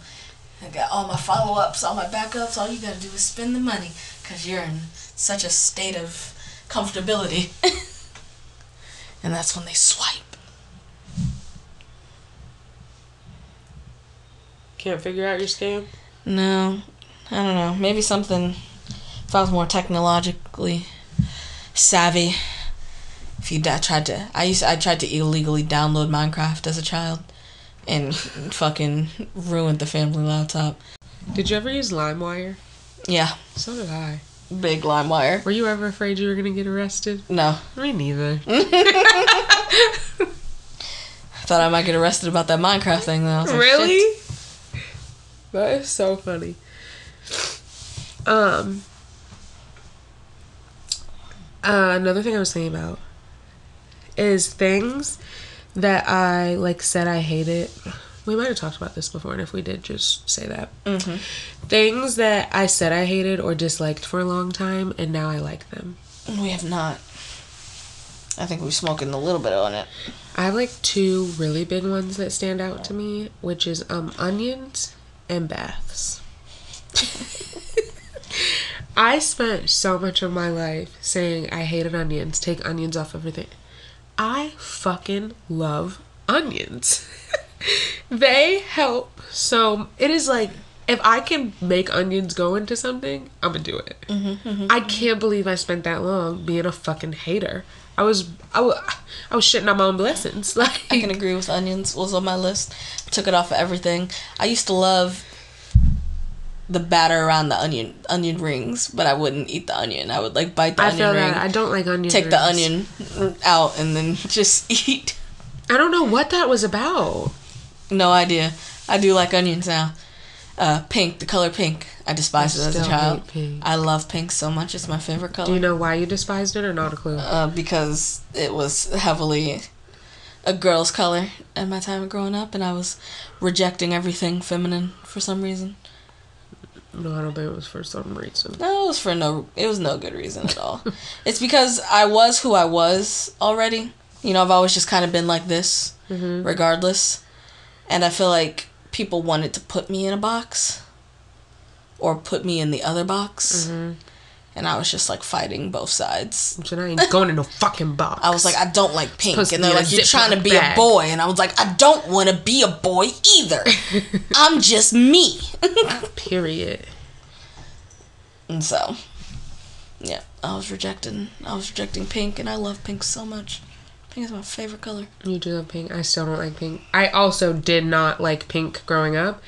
I got all my follow ups, all my backups. All you gotta do is spend the money because you're in such a state of comfortability. and that's when they swipe. Can't figure out your scam. No, I don't know. Maybe something. If I was more technologically savvy, if you tried to, I used I tried to illegally download Minecraft as a child, and fucking ruined the family laptop. Did you ever use LimeWire? Yeah, So did I. big LimeWire. Were you ever afraid you were gonna get arrested? No, Me neither. I thought I might get arrested about that Minecraft thing though. Like, really? shit. That is so funny. Um. Uh, another thing I was thinking about is things that I like said I hated. We might have talked about this before, and if we did, just say that. Mhm. Things that I said I hated or disliked for a long time, and now I like them. We have not. I think we've spoken a little bit on it. I have like two really big ones that stand out to me, which is um onions and baths. I spent so much of my life saying I hated onions, take onions off everything. I fucking love onions. they help. So it is like if I can make onions go into something, I'm gonna do it. Mm-hmm, mm-hmm, I mm-hmm. can't believe I spent that long being a fucking hater. I was I was, I was shitting on my own blessings. Like I can agree with onions was on my list. Took it off of everything. I used to love the batter around the onion onion rings, but I wouldn't eat the onion. I would like bite the I onion feel ring, that I don't like onion. take the onion out, and then just eat. I don't know what that was about. No idea. I do like onions now. Uh, pink, the color pink. I despised I it as a child. I love pink so much. It's my favorite color. Do you know why you despised it or not a clue? uh, because it was heavily a girl's color at my time of growing up, and I was rejecting everything feminine for some reason. No, I don't think it was for some reason. No, it was for no. It was no good reason at all. it's because I was who I was already. You know, I've always just kind of been like this, Mm-hmm. regardless. And I feel like people wanted to put me in a box, or put me in the other box, Mm-hmm. and I was just like fighting both sides. So I ain't going in no fucking box. I was like, I don't like pink. And they're like, you're trying to be bag. a boy. And I was like, I don't want to be a boy either. I'm just me. period. and so, yeah, I was rejecting, I was rejecting pink, and I love pink so much. Pink is my favorite color. You do love pink. I still don't like pink. I also did not like pink growing up.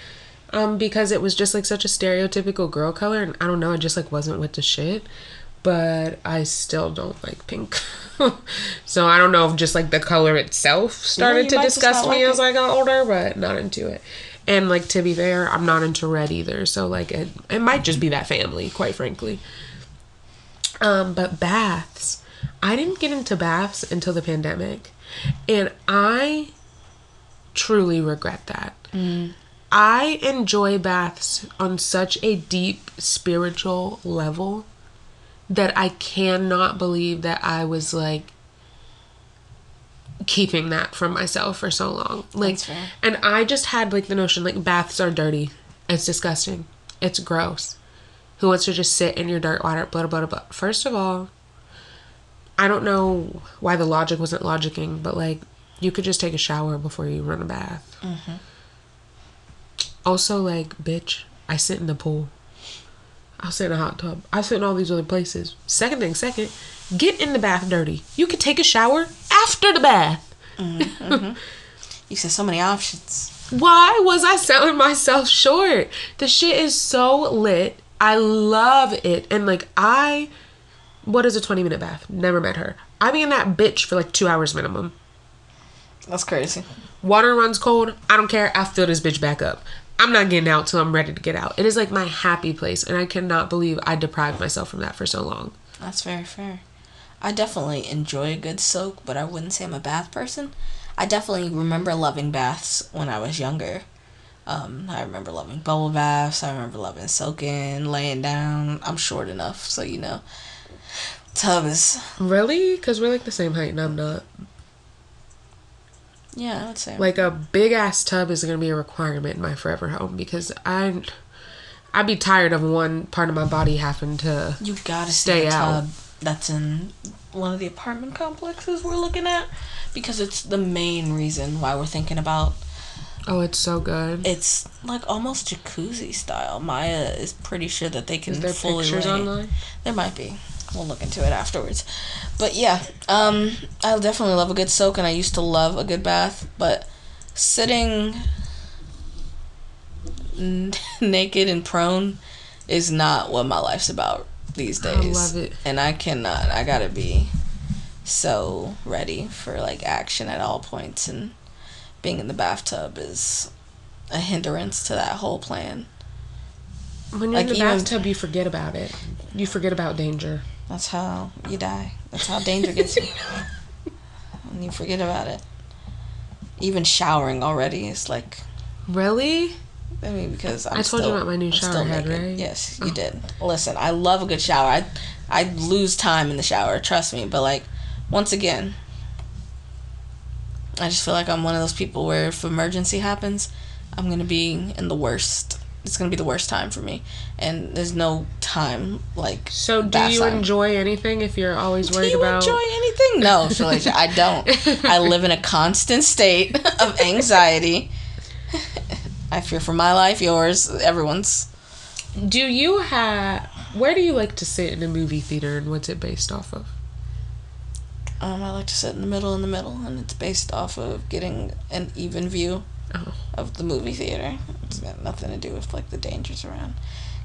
Um, because it was just like such a stereotypical girl color and I don't know, it just like wasn't with the shit. But I still don't like pink. so I don't know if just like the color itself started you to disgust me like as it. I got older, but not into it. And like to be fair, I'm not into red either. So like it it might just be that family, quite frankly. Um, but baths. I didn't get into baths until the pandemic. And I truly regret that. Mm. I enjoy baths on such a deep spiritual level that I cannot believe that I was like keeping that from myself for so long. Like That's fair. and I just had like the notion like baths are dirty. It's disgusting. It's gross. Who wants to just sit in your dirt water? Blah blah blah blah. First of all, I don't know why the logic wasn't logicking, but like you could just take a shower before you run a bath. Mm-hmm. Also, like, bitch, I sit in the pool. I'll sit in a hot tub. I sit in all these other places. Second thing, second, get in the bath dirty. You could take a shower after the bath. Mm-hmm. Mm-hmm. You said so many options. Why was I selling myself short? The shit is so lit. I love it. And like I what is a 20 minute bath? Never met her. I be in that bitch for like two hours minimum. That's crazy. Water runs cold. I don't care. I fill this bitch back up. I'm not getting out till I'm ready to get out. It is like my happy place, and I cannot believe I deprived myself from that for so long. That's very fair. I definitely enjoy a good soak, but I wouldn't say I'm a bath person. I definitely remember loving baths when I was younger. Um, I remember loving bubble baths. I remember loving soaking, laying down. I'm short enough, so you know. Tub is, Really? Because we're like the same height, and I'm not. yeah, I would say. Like a big ass tub is gonna be a requirement in my forever home because I, I'd be tired of one part of my body having to. you gotta stay out. tub that's in one of the apartment complexes we're looking at because it's the main reason why we're thinking about Oh, it's so good. it's like almost jacuzzi style. Maya is pretty sure that they can Is there fully pictures lay. online? There might be. We'll look into it afterwards. But yeah, um, I definitely love a good soak, and I used to love a good bath. But sitting n- naked and prone is not what my life's about these I days. love it. And I cannot. I gotta be so ready for like action at all points, and being in the bathtub is a hindrance to that whole plan. When you're Like in the even- bathtub, you forget about it. You forget about danger. That's how you die. That's how danger gets you. and you forget about it. Even showering already is like Really? I mean because I'm I told you about my new shower head, naked. right? Yes, you Oh. did. Listen, I love a good shower. I I lose time in the shower, trust me. But like once again, I just feel like I'm one of those people where if emergency happens, I'm gonna be in the worst. It's gonna be the worst time for me, and there's no time like. So, do you time. enjoy anything if you're always Do worried you about? enjoy anything? No, Shalaisha, I don't. I live in a constant state of anxiety. I fear for my life, yours, everyone's. Do you have? Where do you like to sit in a movie theater, and what's it based off of? Um, I like to sit in the middle, in the middle, and it's based off of getting an even view Oh. of the movie theater. It's got nothing to do with like the dangers around.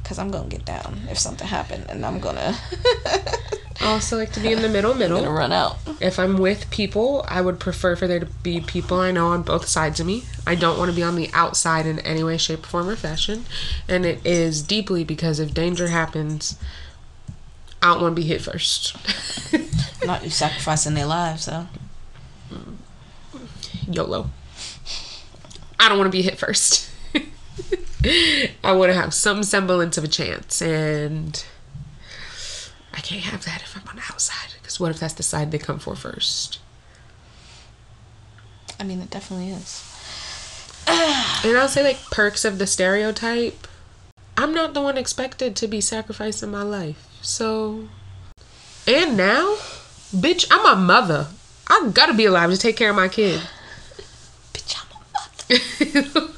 Cause I'm gonna get down if something happened, and I'm gonna, I also like to be in the middle, middle. I'm gonna run out. If I'm with people, I would prefer for there to be people I know on both sides of me. I don't want to be on the outside in any way, shape, form, or fashion. And it is deeply because if danger happens, I don't want to be hit first. Not you sacrificing their lives, so mm. YOLO. I don't want to be hit first. I want to have some semblance of a chance, and I can't have that if I'm on the outside. Because what if that's the side they come for first? I mean it definitely is. And I'll say, like, perks of the stereotype. I'm not the one expected to be sacrificing my life. So. And now, bitch, I'm a mother. I gotta be alive to take care of my kid. Bitch, I'm a mother.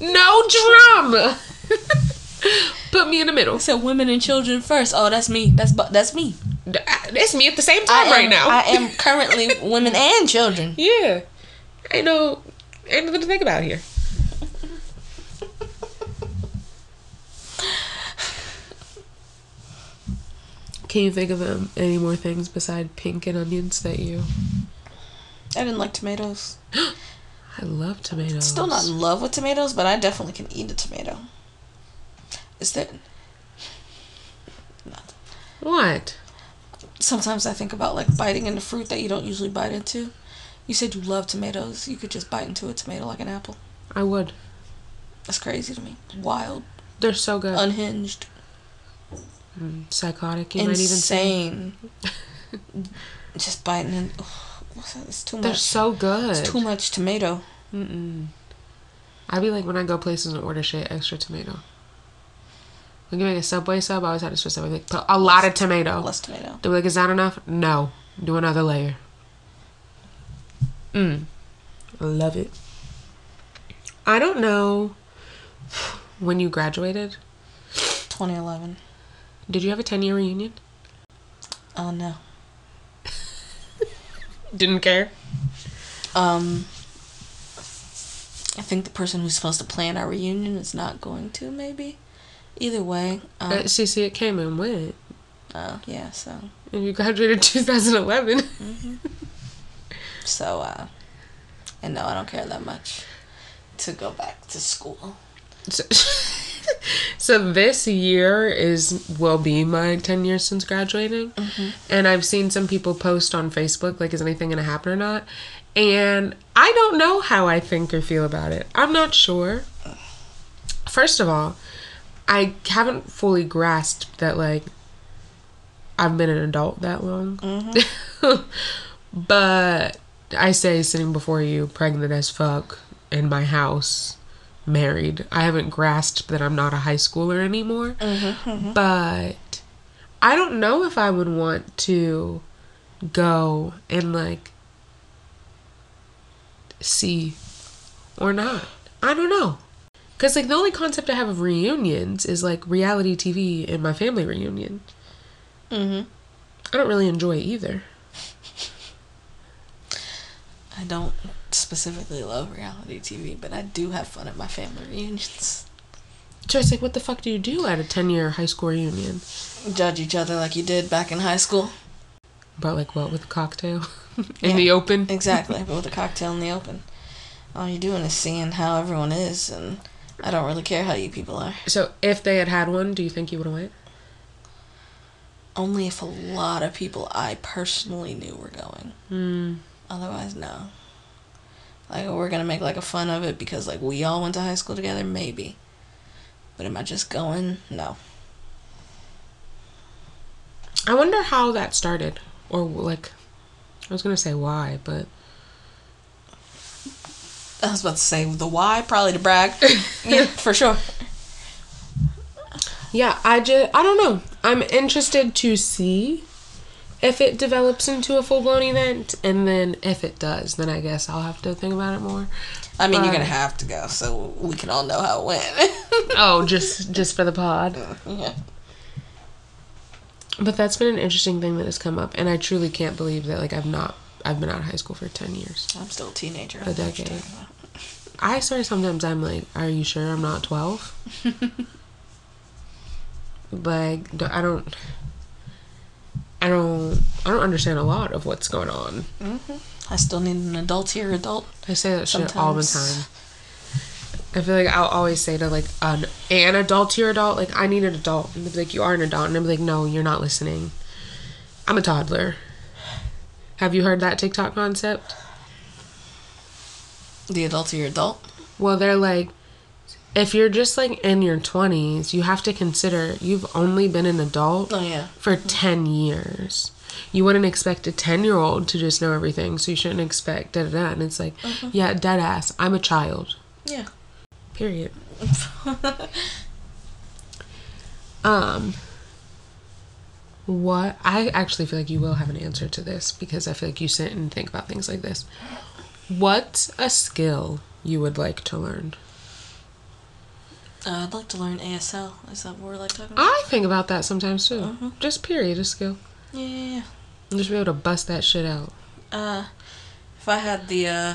no drama. Put me in the middle. I said women and children first. Oh, that's me. That's that's me. That's me at the same time am, right now. I am currently women and children. yeah. Ain't no ain't nothing to think about here. Can you think of um, any more things beside pink and onions that you? I didn't like tomatoes. I love tomatoes. Still not in love with tomatoes, but I definitely can eat a tomato. Is that? Not. What? Sometimes I think about like biting into fruit that you don't usually bite into. You said you love tomatoes. You could just bite into a tomato like an apple. I would. That's crazy to me. Wild, They're so good. unhinged, Psychotic, you might even say. insane. just biting in. That? It's too They're much. so good. It's too much tomato. Mm-mm. I'd be like when I go places and order shit, extra tomato. When you make a Subway sub, I always had to switch up. Like, put a lot of tomato. Less tomato. They'd be like, is that enough? No. Do another layer. Mm. Love it. I don't know when you graduated. 2011. Did you have a 10 year reunion? Oh no. Didn't care. Um. I think the person who's supposed to plan our reunion is not going to. Maybe. Either way. Um, Uh, see, see, it came and went. oh yeah. So. And you graduated 2011. So. uh And no, I don't care that much to go back to school. So, so this year is will be my 10 years since graduating. Mm-hmm. And i've seen some people post on facebook like is anything gonna happen or not? And i don't know how i think or feel about it. I'm not sure. First of all i haven't fully grasped that like i've been an adult that long. Mm-hmm. But i say sitting before you pregnant as fuck in my house married. I haven't grasped that I'm not a high schooler anymore. But I don't know if I would want to go and like see or not. I don't know. Cuz like the only concept I have of reunions is like reality TV and my family reunion. Mm-hmm. I don't really enjoy either. I don't specifically love reality TV, but I do have fun at my family reunions. So it's like what the fuck do you do at a 10-year high school reunion? Judge each other like you did back in high school. But like what with a cocktail in Yeah. the open? Exactly, but with a cocktail in the open. All you're doing is seeing how everyone is, and I don't really care how you people are. So if they had had one, do you think you would have went? Only if a lot of people I personally knew were going. Hmm. Otherwise, no. Like, we're gonna make like a fun of it because like we all went to high school together, maybe. But am I just going? No. I wonder how that started, or like, I was gonna say why, but I was about to say the why, probably to brag. yeah, for sure. yeah, I just I don't know. I'm interested to see if it develops into a full blown event, and then if it does, then I guess I'll have to think about it more. I mean, you're gonna have to go, so we can all know how it went. Oh, just just for the pod. yeah. But that's been an interesting thing that has come up, and I truly can't believe that like I've not I've been out of high school for ten years. I'm still a teenager. A decade. I swear sometimes I'm like, are you sure I'm not 12? like, I don't, I don't, I don't understand a lot of what's going on. Mm-hmm. I still need an adult here, adult. I say that shit all the time. I feel like I'll always say to like an, an adult to your adult, like, I need an adult. And they'll be like, you are an adult. And be like, no, you're not listening. I'm a toddler. Have you heard that TikTok concept? The adult to your adult. Well, they're like, if you're just like in your 20s, you have to consider you've only been an adult Oh yeah. for 10 years. You wouldn't expect a 10 year old to just know everything, so you shouldn't expect da da da. And it's like, yeah, dead ass. I'm a child. Yeah. Period. Um, what I actually feel like you will have an answer to this because I feel like you sit and think about things like this. What's a skill you would like to learn? Uh, I'd like to learn ASL. Is that what we're like talking about? I think about that sometimes too. Just period, a skill. yeah, yeah, yeah. Just be able to bust that shit out. Uh, if I had the uh,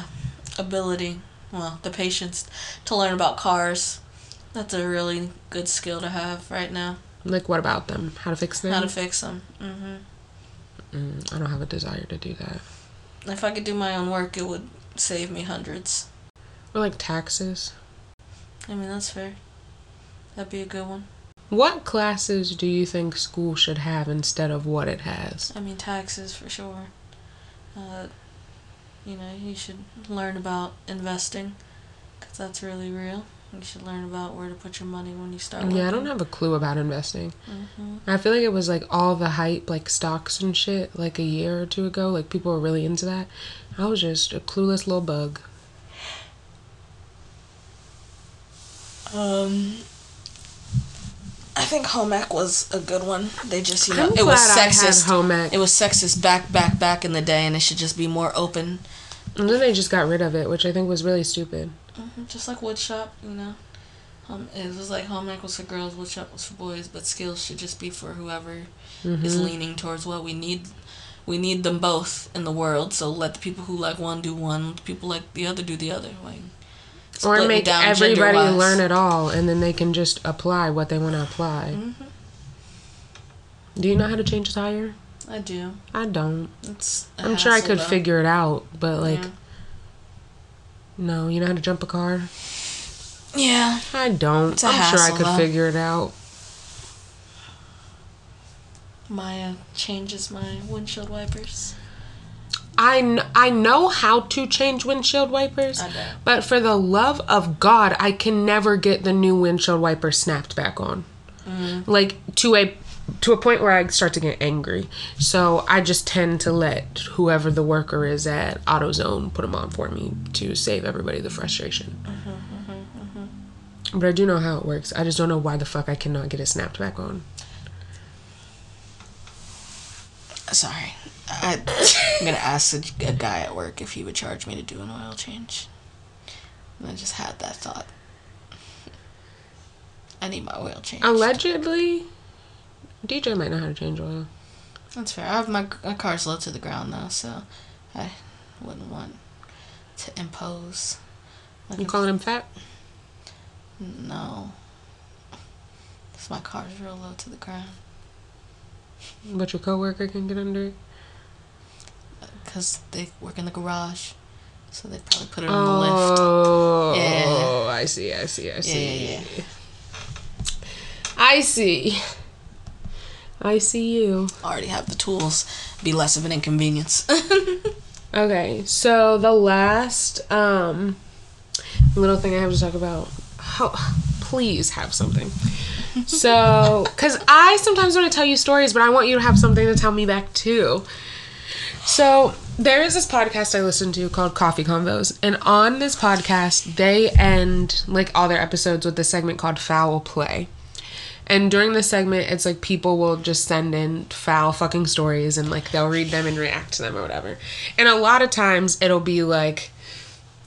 ability, well, the patience to learn about cars, that's a really good skill to have right now. Like, what about them? How to fix them? How to fix them. Mm-hmm. mm, I don't have a desire to do that. If I could do my own work, it would save me hundreds. Or like taxes. I mean, that's fair. That'd be a good one. What classes do you think school should have instead of what it has? I mean, taxes for sure. Uh, you know, you should learn about investing because that's really real. You should learn about where to put your money when you start. Yeah, I don't have a clue about investing. hmm I feel like it was like all the hype, like stocks and shit, like a year or two ago. Like people were really into that. I was just a clueless little bug. Um, I think home ec was a good one. They just, you know, I'm it was glad I had sexist. home ec. It was sexist back, back, back in the day, and it should just be more open. And then they just got rid of it, which I think was really stupid. hmm Just like woodshop, you know. Um, it was like home ec was for girls, woodshop was for boys, but skills should just be for whoever is Mhm. leaning towards well, we need, we need them both in the world. So let the people who like one do one, the people like the other do the other. Like, Or make everybody learn it all, and then they can just apply what they want to apply. Mhm. Do you know how to change a tire? I do. I don't. It's. I'm sure I could though. figure it out, but like, Yeah. no. You know how to jump a car? Yeah. I don't. I'm sure I could though. figure it out. Maya changes my windshield wipers. I, I know how to change windshield wipers, don't. but for the love of God, I can never get the new windshield wiper snapped back on. Mm. Like to a to a point where I start to get angry. So I just tend to let whoever the worker is at AutoZone put them on for me to save everybody the frustration. Mm-hmm, But I do know how it works. I just don't know why the fuck I cannot get it snapped back on. Sorry. I, I'm gonna ask a, a guy at work if he would charge me to do an oil change. And I just had that thought. I need my oil change. Allegedly, DJ might know how to change oil. That's fair. I have my, my car's low to the ground now, so I wouldn't want to impose. Like You calling him fat? No. 'Cause my car's real low to the ground. But your coworker can get under it? Because they work in the garage. So they probably put it on the lift. Oh, Yeah. I see, I see, I Yeah, see. yeah, yeah. I see. I see you. Already have the tools. Be less of an inconvenience. Okay, so the last um little thing I have to talk about. Oh, please have something. So, because I sometimes want to tell you stories, but I want you to have something to tell me back too. So, there is this podcast I listen to called Coffee Convos, and on this podcast, they end like all their episodes with this segment called Foul Play. And during this segment, it's like people will just send in foul fucking stories and like they'll read them and react to them or whatever. And a lot of times it'll be like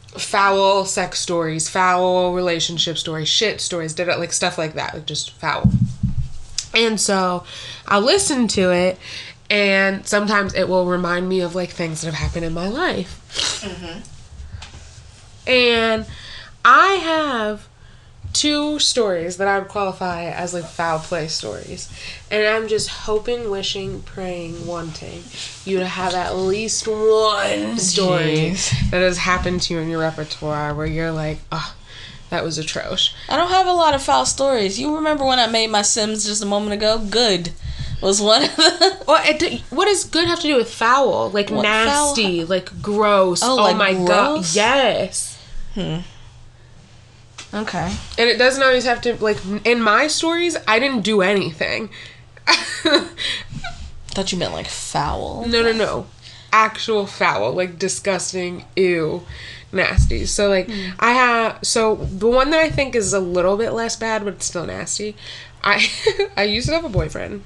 foul sex stories, foul relationship stories, shit stories, did it like stuff like that, like just foul. And so I'll listen to it and sometimes it will remind me of like things that have happened in my life. Mm-hmm. And I have two stories that I would qualify as like foul play stories. And I'm just hoping, wishing, praying, wanting you to have at least one story Jeez. that has happened to you in your repertoire where you're like, oh, that was atrocious. I don't have a lot of foul stories. You remember when I made my Sims just a moment ago? Good was one of the. Well, it, what does good have to do with foul? Like What nasty, like gross. Oh, Oh, like my god. Yes. Hmm. Okay. And it doesn't always have to like in my stories, I didn't do anything. Thought you meant like foul. No, no, no. Actual foul, like disgusting, ew, nasty. So like hmm. I have so the one that I think is a little bit less bad, but it's still nasty. I I used to have a boyfriend.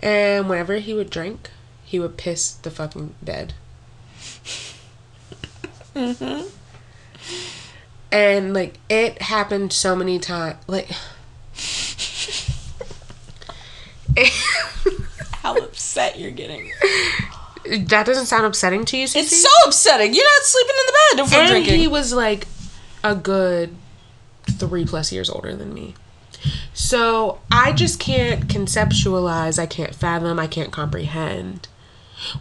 And whenever he would drink, he would piss the fucking bed. Mm-hmm. And like it happened so many times. Like How upset you're getting. that doesn't sound upsetting to you, Cece? It's so upsetting. You're not sleeping in the bed and drinking. he was like a good three plus years older than me. So I just can't conceptualize, I can't fathom, I can't comprehend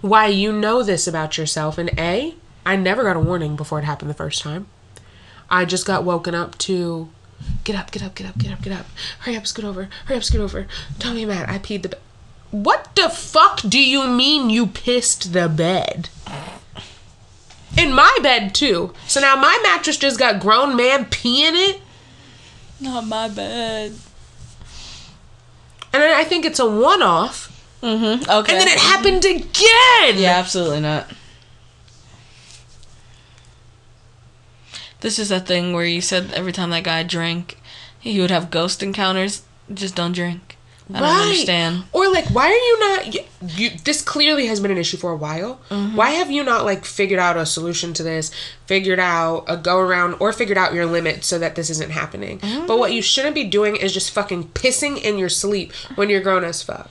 why you know this about yourself. And A, I never got a warning before it happened the first time. I just got woken up to get up, get up, get up, get up, get up. Hurry up, scoot over. Hurry up, scoot over. Tell me, Matt, I peed the bed. What the fuck do you mean you pissed the bed? In my bed too. So now my mattress just got grown man pee in it. Not my bed. And I think it's a one off. Mm-hmm. Okay. And then it happened again. Yeah, absolutely not. This is a thing where you said every time that guy drank, he would have ghost encounters. Just don't drink. I don't understand. Or like, why are you not? You, you this clearly has been an issue for a while. Mm-hmm. Why have you not like figured out a solution to this? Figured out a go around, or figured out your limit so that this isn't happening. Mm-hmm. But what you shouldn't be doing is just fucking pissing in your sleep when you're grown as fuck.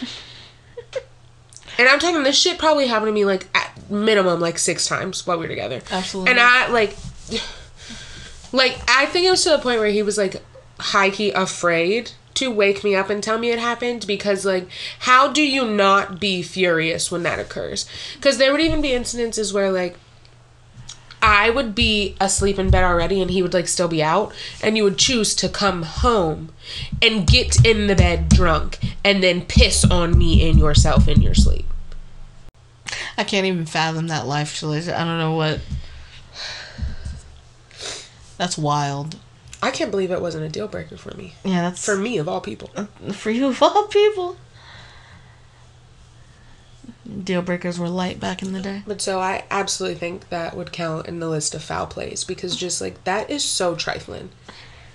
and I'm talking this shit probably happened to me like at minimum like six times while we were together. Absolutely. And I like, like I think it was to the point where he was like high key afraid to wake me up and tell me it happened because like how do you not be furious when that occurs because there would even be incidences where like i would be asleep in bed already and he would like still be out and you would choose to come home and get in the bed drunk and then piss on me and yourself in your sleep I can't even fathom that life, Shalice. I don't know what. That's wild. I can't believe it wasn't a deal breaker for me Yeah, that's for me of all people uh, for you of all people. Deal breakers were light back in the day. But so I absolutely think that would count in the list of foul plays because just like that is so trifling.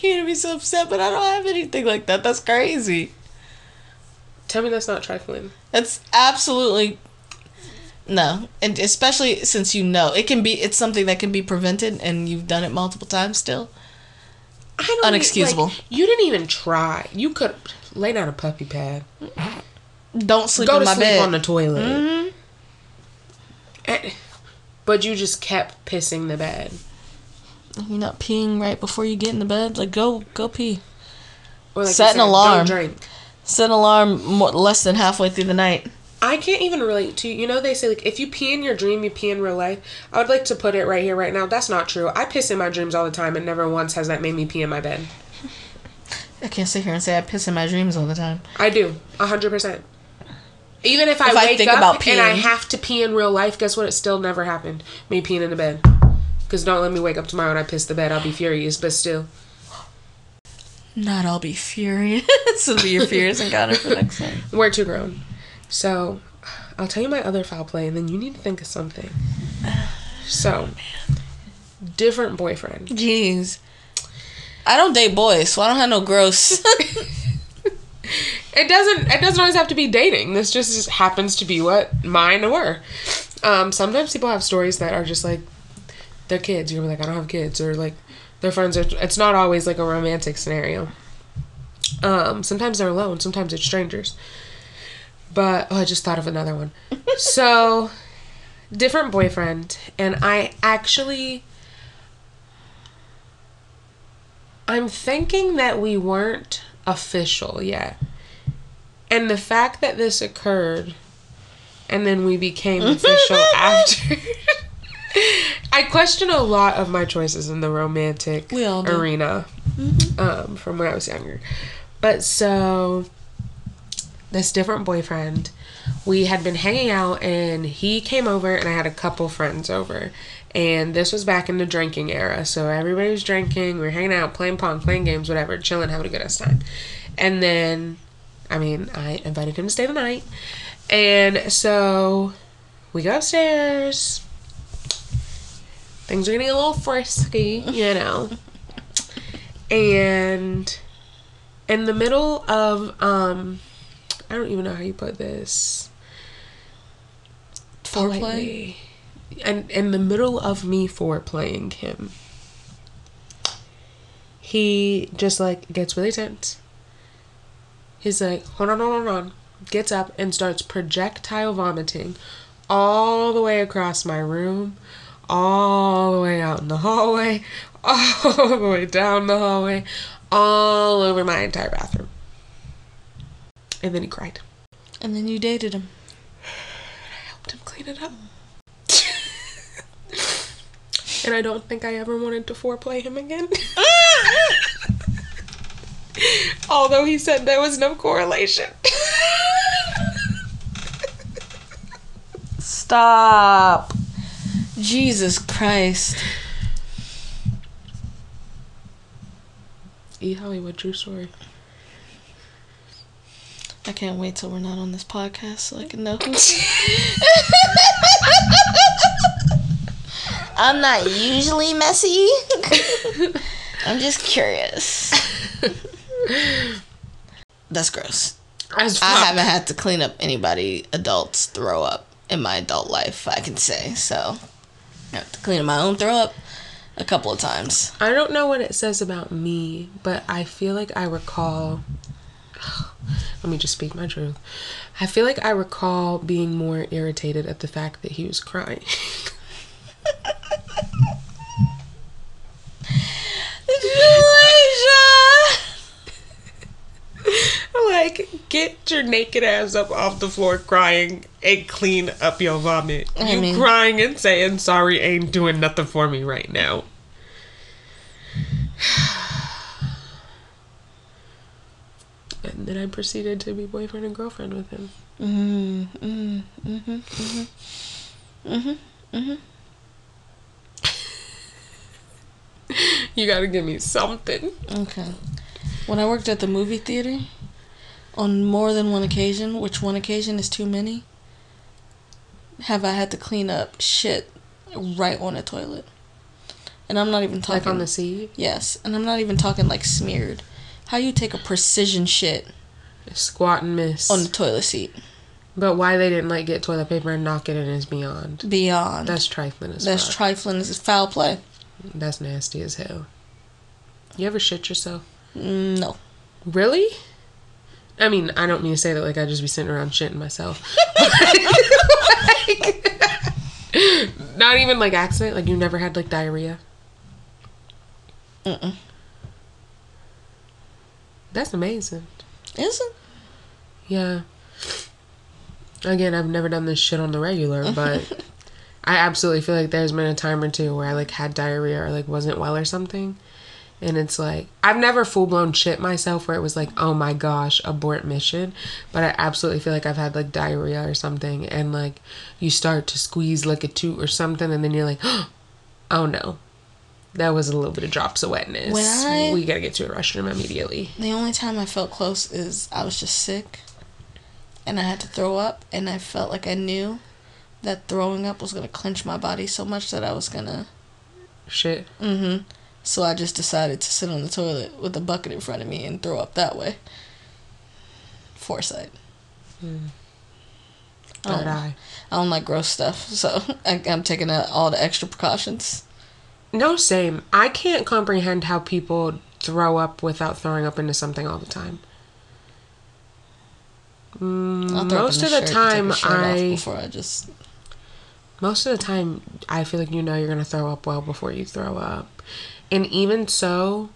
You're gonna be so upset, but I don't have anything like that. That's crazy. Tell me that's not trifling. That's absolutely no, and especially since you know it can be. It's something that can be prevented, and you've done it multiple times. Still, I don't Unexcusable. like, you didn't even try. You could lay down a puppy pad. don't sleep Go in to my sleep bed. on the toilet. Mhm. Eh, But you just kept pissing the bed. You're not peeing right before you get in the bed. Like go, go pee. Or like Set an said, alarm. Set an alarm more, less than halfway through the night. I can't even relate to you you know they say like if you pee in your dream you pee in real life. I would like to put it right here right now. That's not true. I piss in my dreams all the time and never once has that made me pee in my bed. I can't sit here and say I piss in my dreams all the time. I do, a hundred percent. Even if I If I wake think up and I have to pee in real life, guess what? It still never happened. Me peeing in the bed. Because don't let me wake up tomorrow and I piss the bed. I'll be furious. But still, Not I'll be furious. It'll be your fears furious encounter for next time. we're too grown. So, I'll tell you my other foul play, and then you need to think of something. So, different boyfriend. Jeez. I don't date boys, so I don't have no gross. It doesn't. It doesn't always have to be dating. This just happens to be what mine were. Um, sometimes people have stories that are just like they're kids. You're like, I don't have kids, or like their friends are. It's not always like a romantic scenario. Um, sometimes they're alone. Sometimes it's strangers. But oh, I just thought of another one. so, different boyfriend, and I actually. I'm thinking that we weren't official yet. And the fact that this occurred and then we became official after. I question a lot of my choices in the romantic We all do. arena um, from when I was younger. But so, this different boyfriend, we had been hanging out and he came over and I had a couple friends over. And this was back in the drinking era. So everybody was drinking, we were hanging out, playing pong, playing games, whatever, chilling, having a good ass time. And then, I mean, I invited him to stay the night. And so we go upstairs. Things are getting a little frisky, you know. and in the middle of um I don't even know how you put this. Foreplay? And in the middle of me foreplaying him, he just like gets really tense. He's like, hold on, hold on, hold on. Gets up and starts projectile vomiting all the way across my room, all the way out in the hallway, all the way down the hallway, all over my entire bathroom. And then he cried. And then you dated him. I helped him clean it up. and I don't think I ever wanted to foreplay him again. Although he said there was no correlation. Stop. Jesus Christ. E Hollywood true story. I can't wait till we're not on this podcast so I can know who. I'm not usually messy. I'm just curious. That's gross. As I haven't had to clean up anybody adults throw up in my adult life, I can say. So I have to clean up my own throw up a couple of times. I don't know what it says about me, but I feel like I recall. Let me just speak my truth. I feel like I recall being more irritated at the fact that he was crying. like, get your naked ass up off the floor crying and clean up your vomit. I you mean- crying and saying sorry ain't doing nothing for me right now. And then I proceeded to be boyfriend and girlfriend with him. Mm, mm, mhm, mhm, mhm, mhm. You gotta give me something. Okay. When I worked at the movie theater, on more than one occasion, which one occasion is too many, have I had to clean up shit right on a toilet. And I'm not even talking Like on the seat. Yes, and I'm not even talking like smeared. How you take a precision shit squat and miss. on the toilet seat? but why they didn't like get toilet paper and knock it in is beyond. Beyond. That's trifling as That's fuck. trifling. This is foul play. That's nasty as hell. You ever shit yourself? Mm, No. Really? I mean, I don't mean to say that like I just be sitting around shitting myself. Like, not even like accident. Like you never had like diarrhea. Mm-mm. That's amazing. Is it? Yeah. Again, I've never done this shit on the regular, but I absolutely feel like there's been a time or two where I like had diarrhea or like wasn't well or something. And it's like I've never full blown shit myself where it was like, oh my gosh, abort mission. But I absolutely feel like I've had like diarrhea or something and like you start to squeeze like a toot or something and then you're like, oh no. That was a little bit of drops of wetness. When I- we gotta get to a restroom immediately. The only time I felt close is I was just sick and I had to throw up and I felt like I knew that throwing up was going to clench my body so much that I was going to Shit. mhm. So I just decided to sit on the toilet with a bucket in front of me and throw up that way. Foresight. I Third don't, eye. I don't like gross stuff, so I, I'm taking out all the extra precautions. No, same. I can't comprehend how people throw up without throwing up into something all the time. Mm, I'll throw up most of the time, a shirt off I before I just most of the time I feel like you know you're gonna throw up well before you throw up, and even so,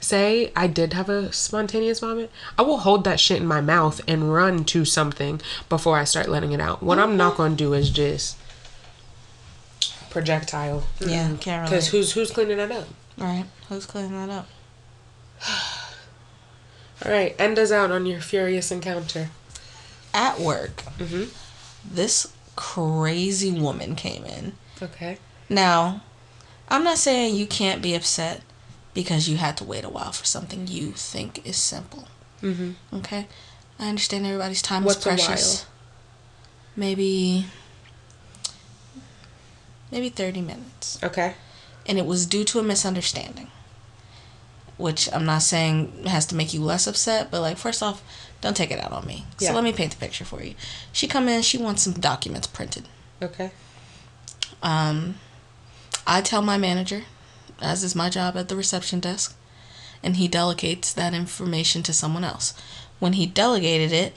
say I did have a spontaneous vomit, I will hold that shit in my mouth and run to something before I start letting it out. What I'm not gonna do is just projectile. Yeah, can't Because who's who's cleaning that up? All right, who's cleaning that up? All right, end us out on your furious encounter. At work, Mhm. this crazy woman came in. Okay. Now, I'm not saying you can't be upset because you had to wait a while for something you think is simple. Mhm. Okay, I understand everybody's time What's is a precious. while? Maybe, maybe thirty minutes. Okay. and it was due to a misunderstanding. Which I'm not saying has to make you less upset, but like first off, don't take it out on me. Yeah. So let me paint the picture for you. She come in, she wants some documents printed. Okay. Um, I tell my manager, as is my job at the reception desk, and he delegates that information to someone else. When he delegated it,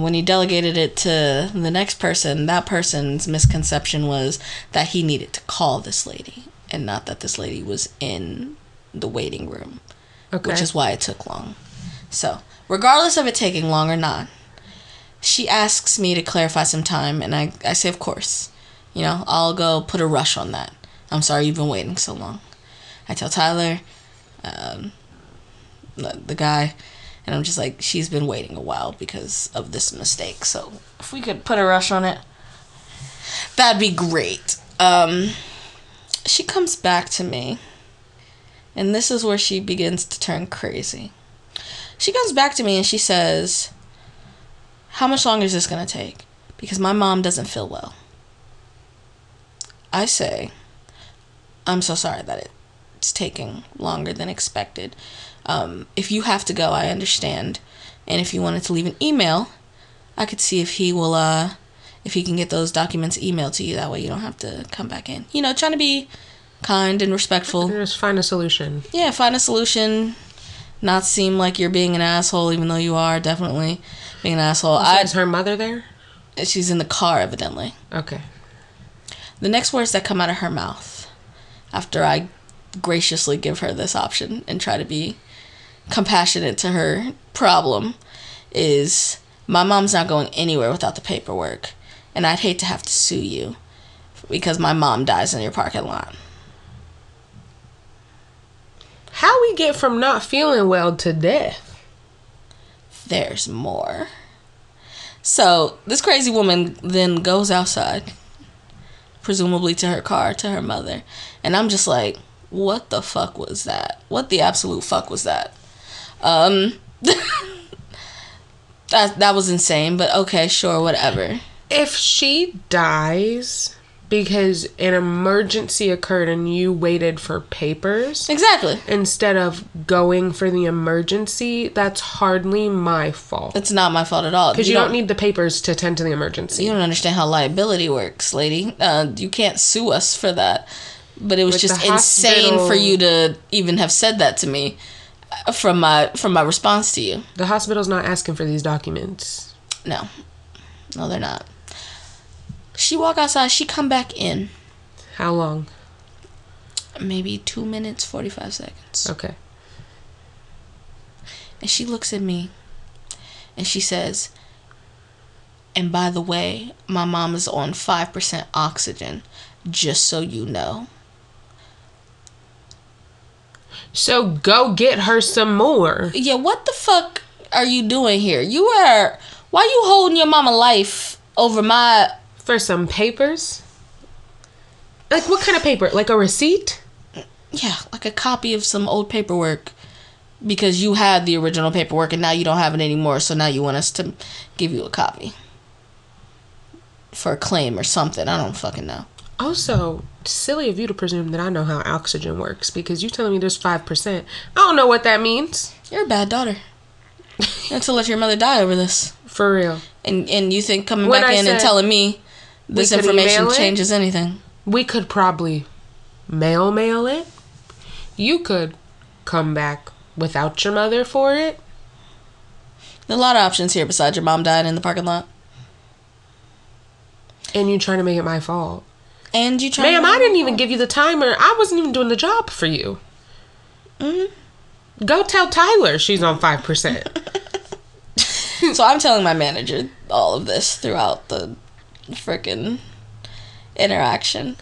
um, when he delegated it to the next person, that person's misconception was that he needed to call this lady and not that this lady was in the waiting room, Okay. which is why it took long. So, regardless of it taking long or not, she asks me to clarify some time, and I, I say, of course. You know, I'll go put a rush on that. I'm sorry you've been waiting so long. I tell Tyler, um, the, the guy, and I'm just like, she's been waiting a while because of this mistake. So if we could put a rush on it, that'd be great. Um, she comes back to me, and this is where she begins to turn crazy. She comes back to me and she says, How much longer is this going to take? Because my mom doesn't feel well. I say, I'm so sorry that it's taking longer than expected. Um, if you have to go, I understand. And if you wanted to leave an email, I could see if he will, uh, if he can get those documents emailed to you. That way you don't have to come back in. You know, trying to be kind and respectful. Just find a solution. Yeah, find a solution. Not seem like you're being an asshole, even though you are definitely being an asshole. So I, is her mother there? she's in the car, evidently. Okay. The next words that come out of her mouth after I graciously give her this option and try to be compassionate to her problem is my mom's not going anywhere without the paperwork and I'd hate to have to sue you because my mom dies in your parking lot. How we get from not feeling well to death? There's more. So, this crazy woman then goes outside, presumably to her car, to her mother. And I'm just like, what the fuck was that? What the absolute fuck was that? Um, that that was insane, but okay, sure, whatever. If she dies because an emergency occurred and you waited for papers Exactly. instead of going for the emergency, that's hardly my fault. It's not my fault at all. Because you, don't, need the papers to attend to the emergency. You don't understand how liability works, lady. Uh, you can't sue us for that. But it was just insane for you to even have said that to me from my from my response to you. The hospital's not asking for these documents. No. No, they're not. She walk outside, she come back in. How long? Maybe two minutes, forty five seconds. Okay. And she looks at me and she says, And by the way, my mom is on five percent oxygen, just so you know. So go get her some more. Yeah, what the fuck are you doing here? You are why you holding your mama life over my For some papers? Like what kind of paper? Like a receipt? yeah, like a copy of some old paperwork because you had the original paperwork and now you don't have it anymore, so now you want us to give you a copy for a claim or something. I don't fucking know. Also, silly of you to presume that I know how oxygen works because you telling me there's 5%. I don't know what that means. You're a bad daughter. You have to let your mother die over this. For real. And and you think coming When back I in and telling me this information changes anything. We could probably mail mail it. You could come back without your mother for it. There's a lot of options here besides your mom dying in the parking lot. And you trying to make it my fault. And you trying Ma'am, I didn't even give you the timer. I wasn't even doing the job for you. Mm-hmm. Go tell Tyler she's on 5%. So I'm telling my manager all of this throughout the freaking interaction.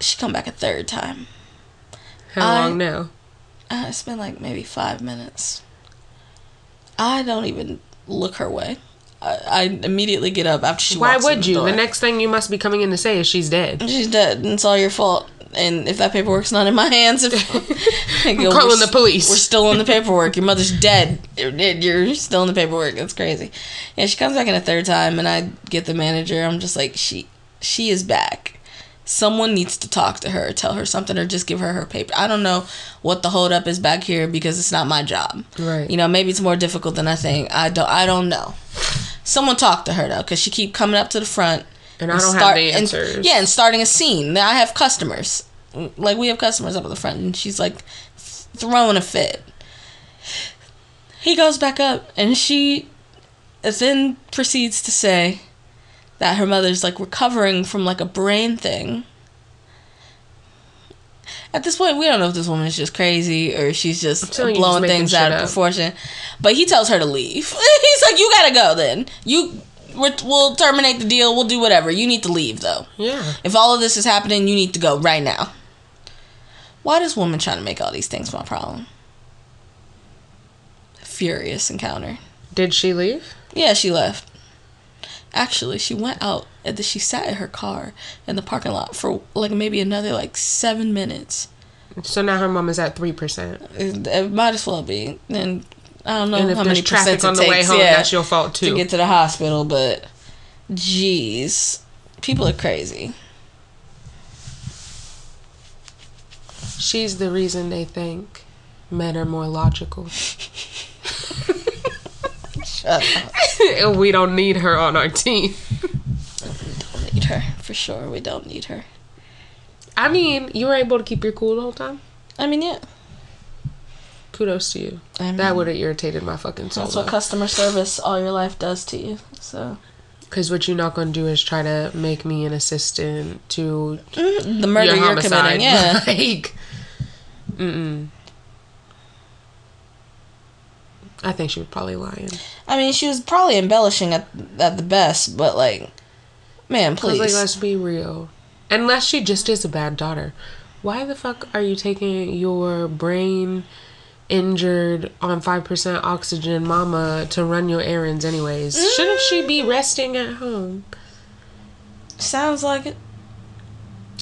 She come back a third time. How I- long now? Uh, it's been like maybe five minutes. I don't even look her way. I, I immediately get up after she Why in would the you? door. The next thing you must be coming in to say is she's dead. She's dead, and it's all your fault. And if that paperwork's not in my hands, if I'm calling the police. We're still on the paperwork. Your mother's dead. You're, dead. You're still in the paperwork. That's crazy. Yeah, she comes back in a third time, and I get the manager. I'm just like, she, she is back. Someone needs to talk to her, tell her something, or just give her her paper. I don't know what the holdup is back here because it's not my job. Right. You know, maybe it's more difficult than I think. I don't. I don't know. Someone talk to her though, because she keep coming up to the front And I don't have the and- answers. yeah, and starting a scene. Now I have customers. Like we have customers up at the front, and she's like throwing a fit. He goes back up, and she then proceeds to say that her mother's like recovering from like a brain thing. At this point, we don't know if this woman is just crazy or she's just blowing just things out of up. proportion. But he tells her to leave. He's like, "You gotta go. Then you, we'll terminate the deal. We'll do whatever. You need to leave, though. Yeah. If all of this is happening, you need to go right now." Why does woman trying to make all these things my problem? Furious encounter. Did she leave? Yeah, she left. Actually, she went out and then she sat in her car in the parking lot for like maybe another like seven minutes. So now her mom is at three percent. It, it might as well be. And I don't know And how many traffic percent on the way home, yeah, that's your fault too. to get to the hospital. But jeez, people are crazy. She's the reason they think men are more logical. We don't need her on our team. We don't need her for sure. We don't need her. I mean, you were able to keep your cool the whole time. I mean, yeah. Kudos to you. I mean, That would have irritated my fucking soul. That's what customer service all your life does to you. So Because what you're not going to do is try to make me an assistant to mm-hmm. the murder your you're committing, yeah. like, mm-mm. I think she was probably lying. I mean, she was probably embellishing at at the best, but like, man, Cause like, please. let's be real. Unless she just is a bad daughter, why the fuck are you taking your brain injured on five percent oxygen mama to run your errands anyways? Shouldn't she be resting at home? Sounds like it.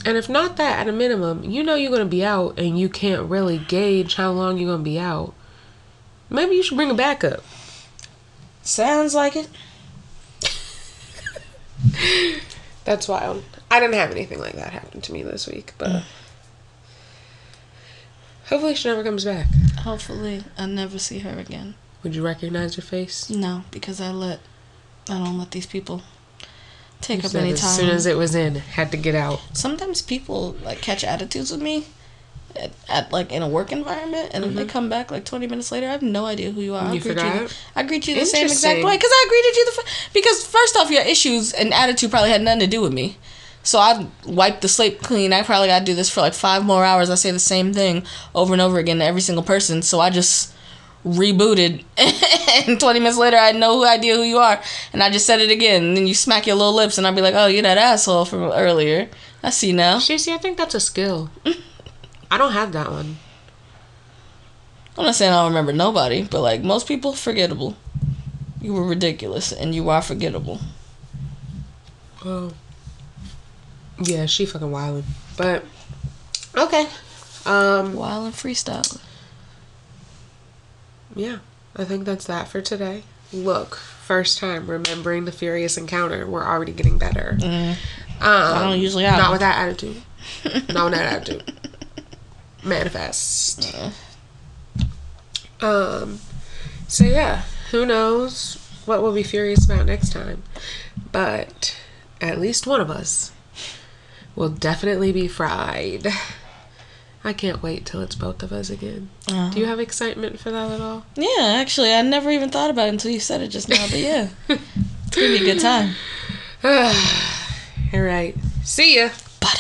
And if not that, at a minimum, you know you're gonna be out, and you can't really gauge how long you're gonna be out. Maybe you should bring a backup. Sounds like it. That's wild. I didn't have anything like that happen to me this week, but hopefully she never comes back. Hopefully, I'll never see her again. Would you recognize her face? No, because I let, I don't let these people take You up any as time. soon as it was in, had to get out. Sometimes people like catch attitudes with me. At, at like in a work environment, and then they come back like twenty minutes later. I have no idea who you are. I Mm-hmm. You greet forgot? you. I greet you the same exact way because I greeted you the f- because first off, your issues and attitude probably had nothing to do with me. So I wiped the slate clean. I probably got to do this for like five more hours. I say the same thing over and over again to every single person. So I just rebooted, and twenty minutes later, I had no idea who you are, and I just said it again. And then you smack your little lips, and I'd be like, "Oh, you're that asshole from earlier." I see now. Stacey, I think that's a skill. I don't have that one. I'm not saying I don't remember nobody, but like most people, forgettable. You were ridiculous, and you are forgettable. Oh. Yeah, she fucking wildin'. But okay. Um Wild and freestyle. yeah, I think that's that for today. Look, first time remembering the furious encounter. We're already getting better. Um, I don't usually have. Not with that attitude. not with that attitude. Manifest. Um. So yeah, who knows what we'll be furious about next time? But at least one of us will definitely be fried. I can't wait till it's both of us again. Uh-huh. Do you have excitement for that at all? Yeah, actually, I never even thought about it until you said it just now. But yeah, it's gonna be a good time. all right. See ya. But.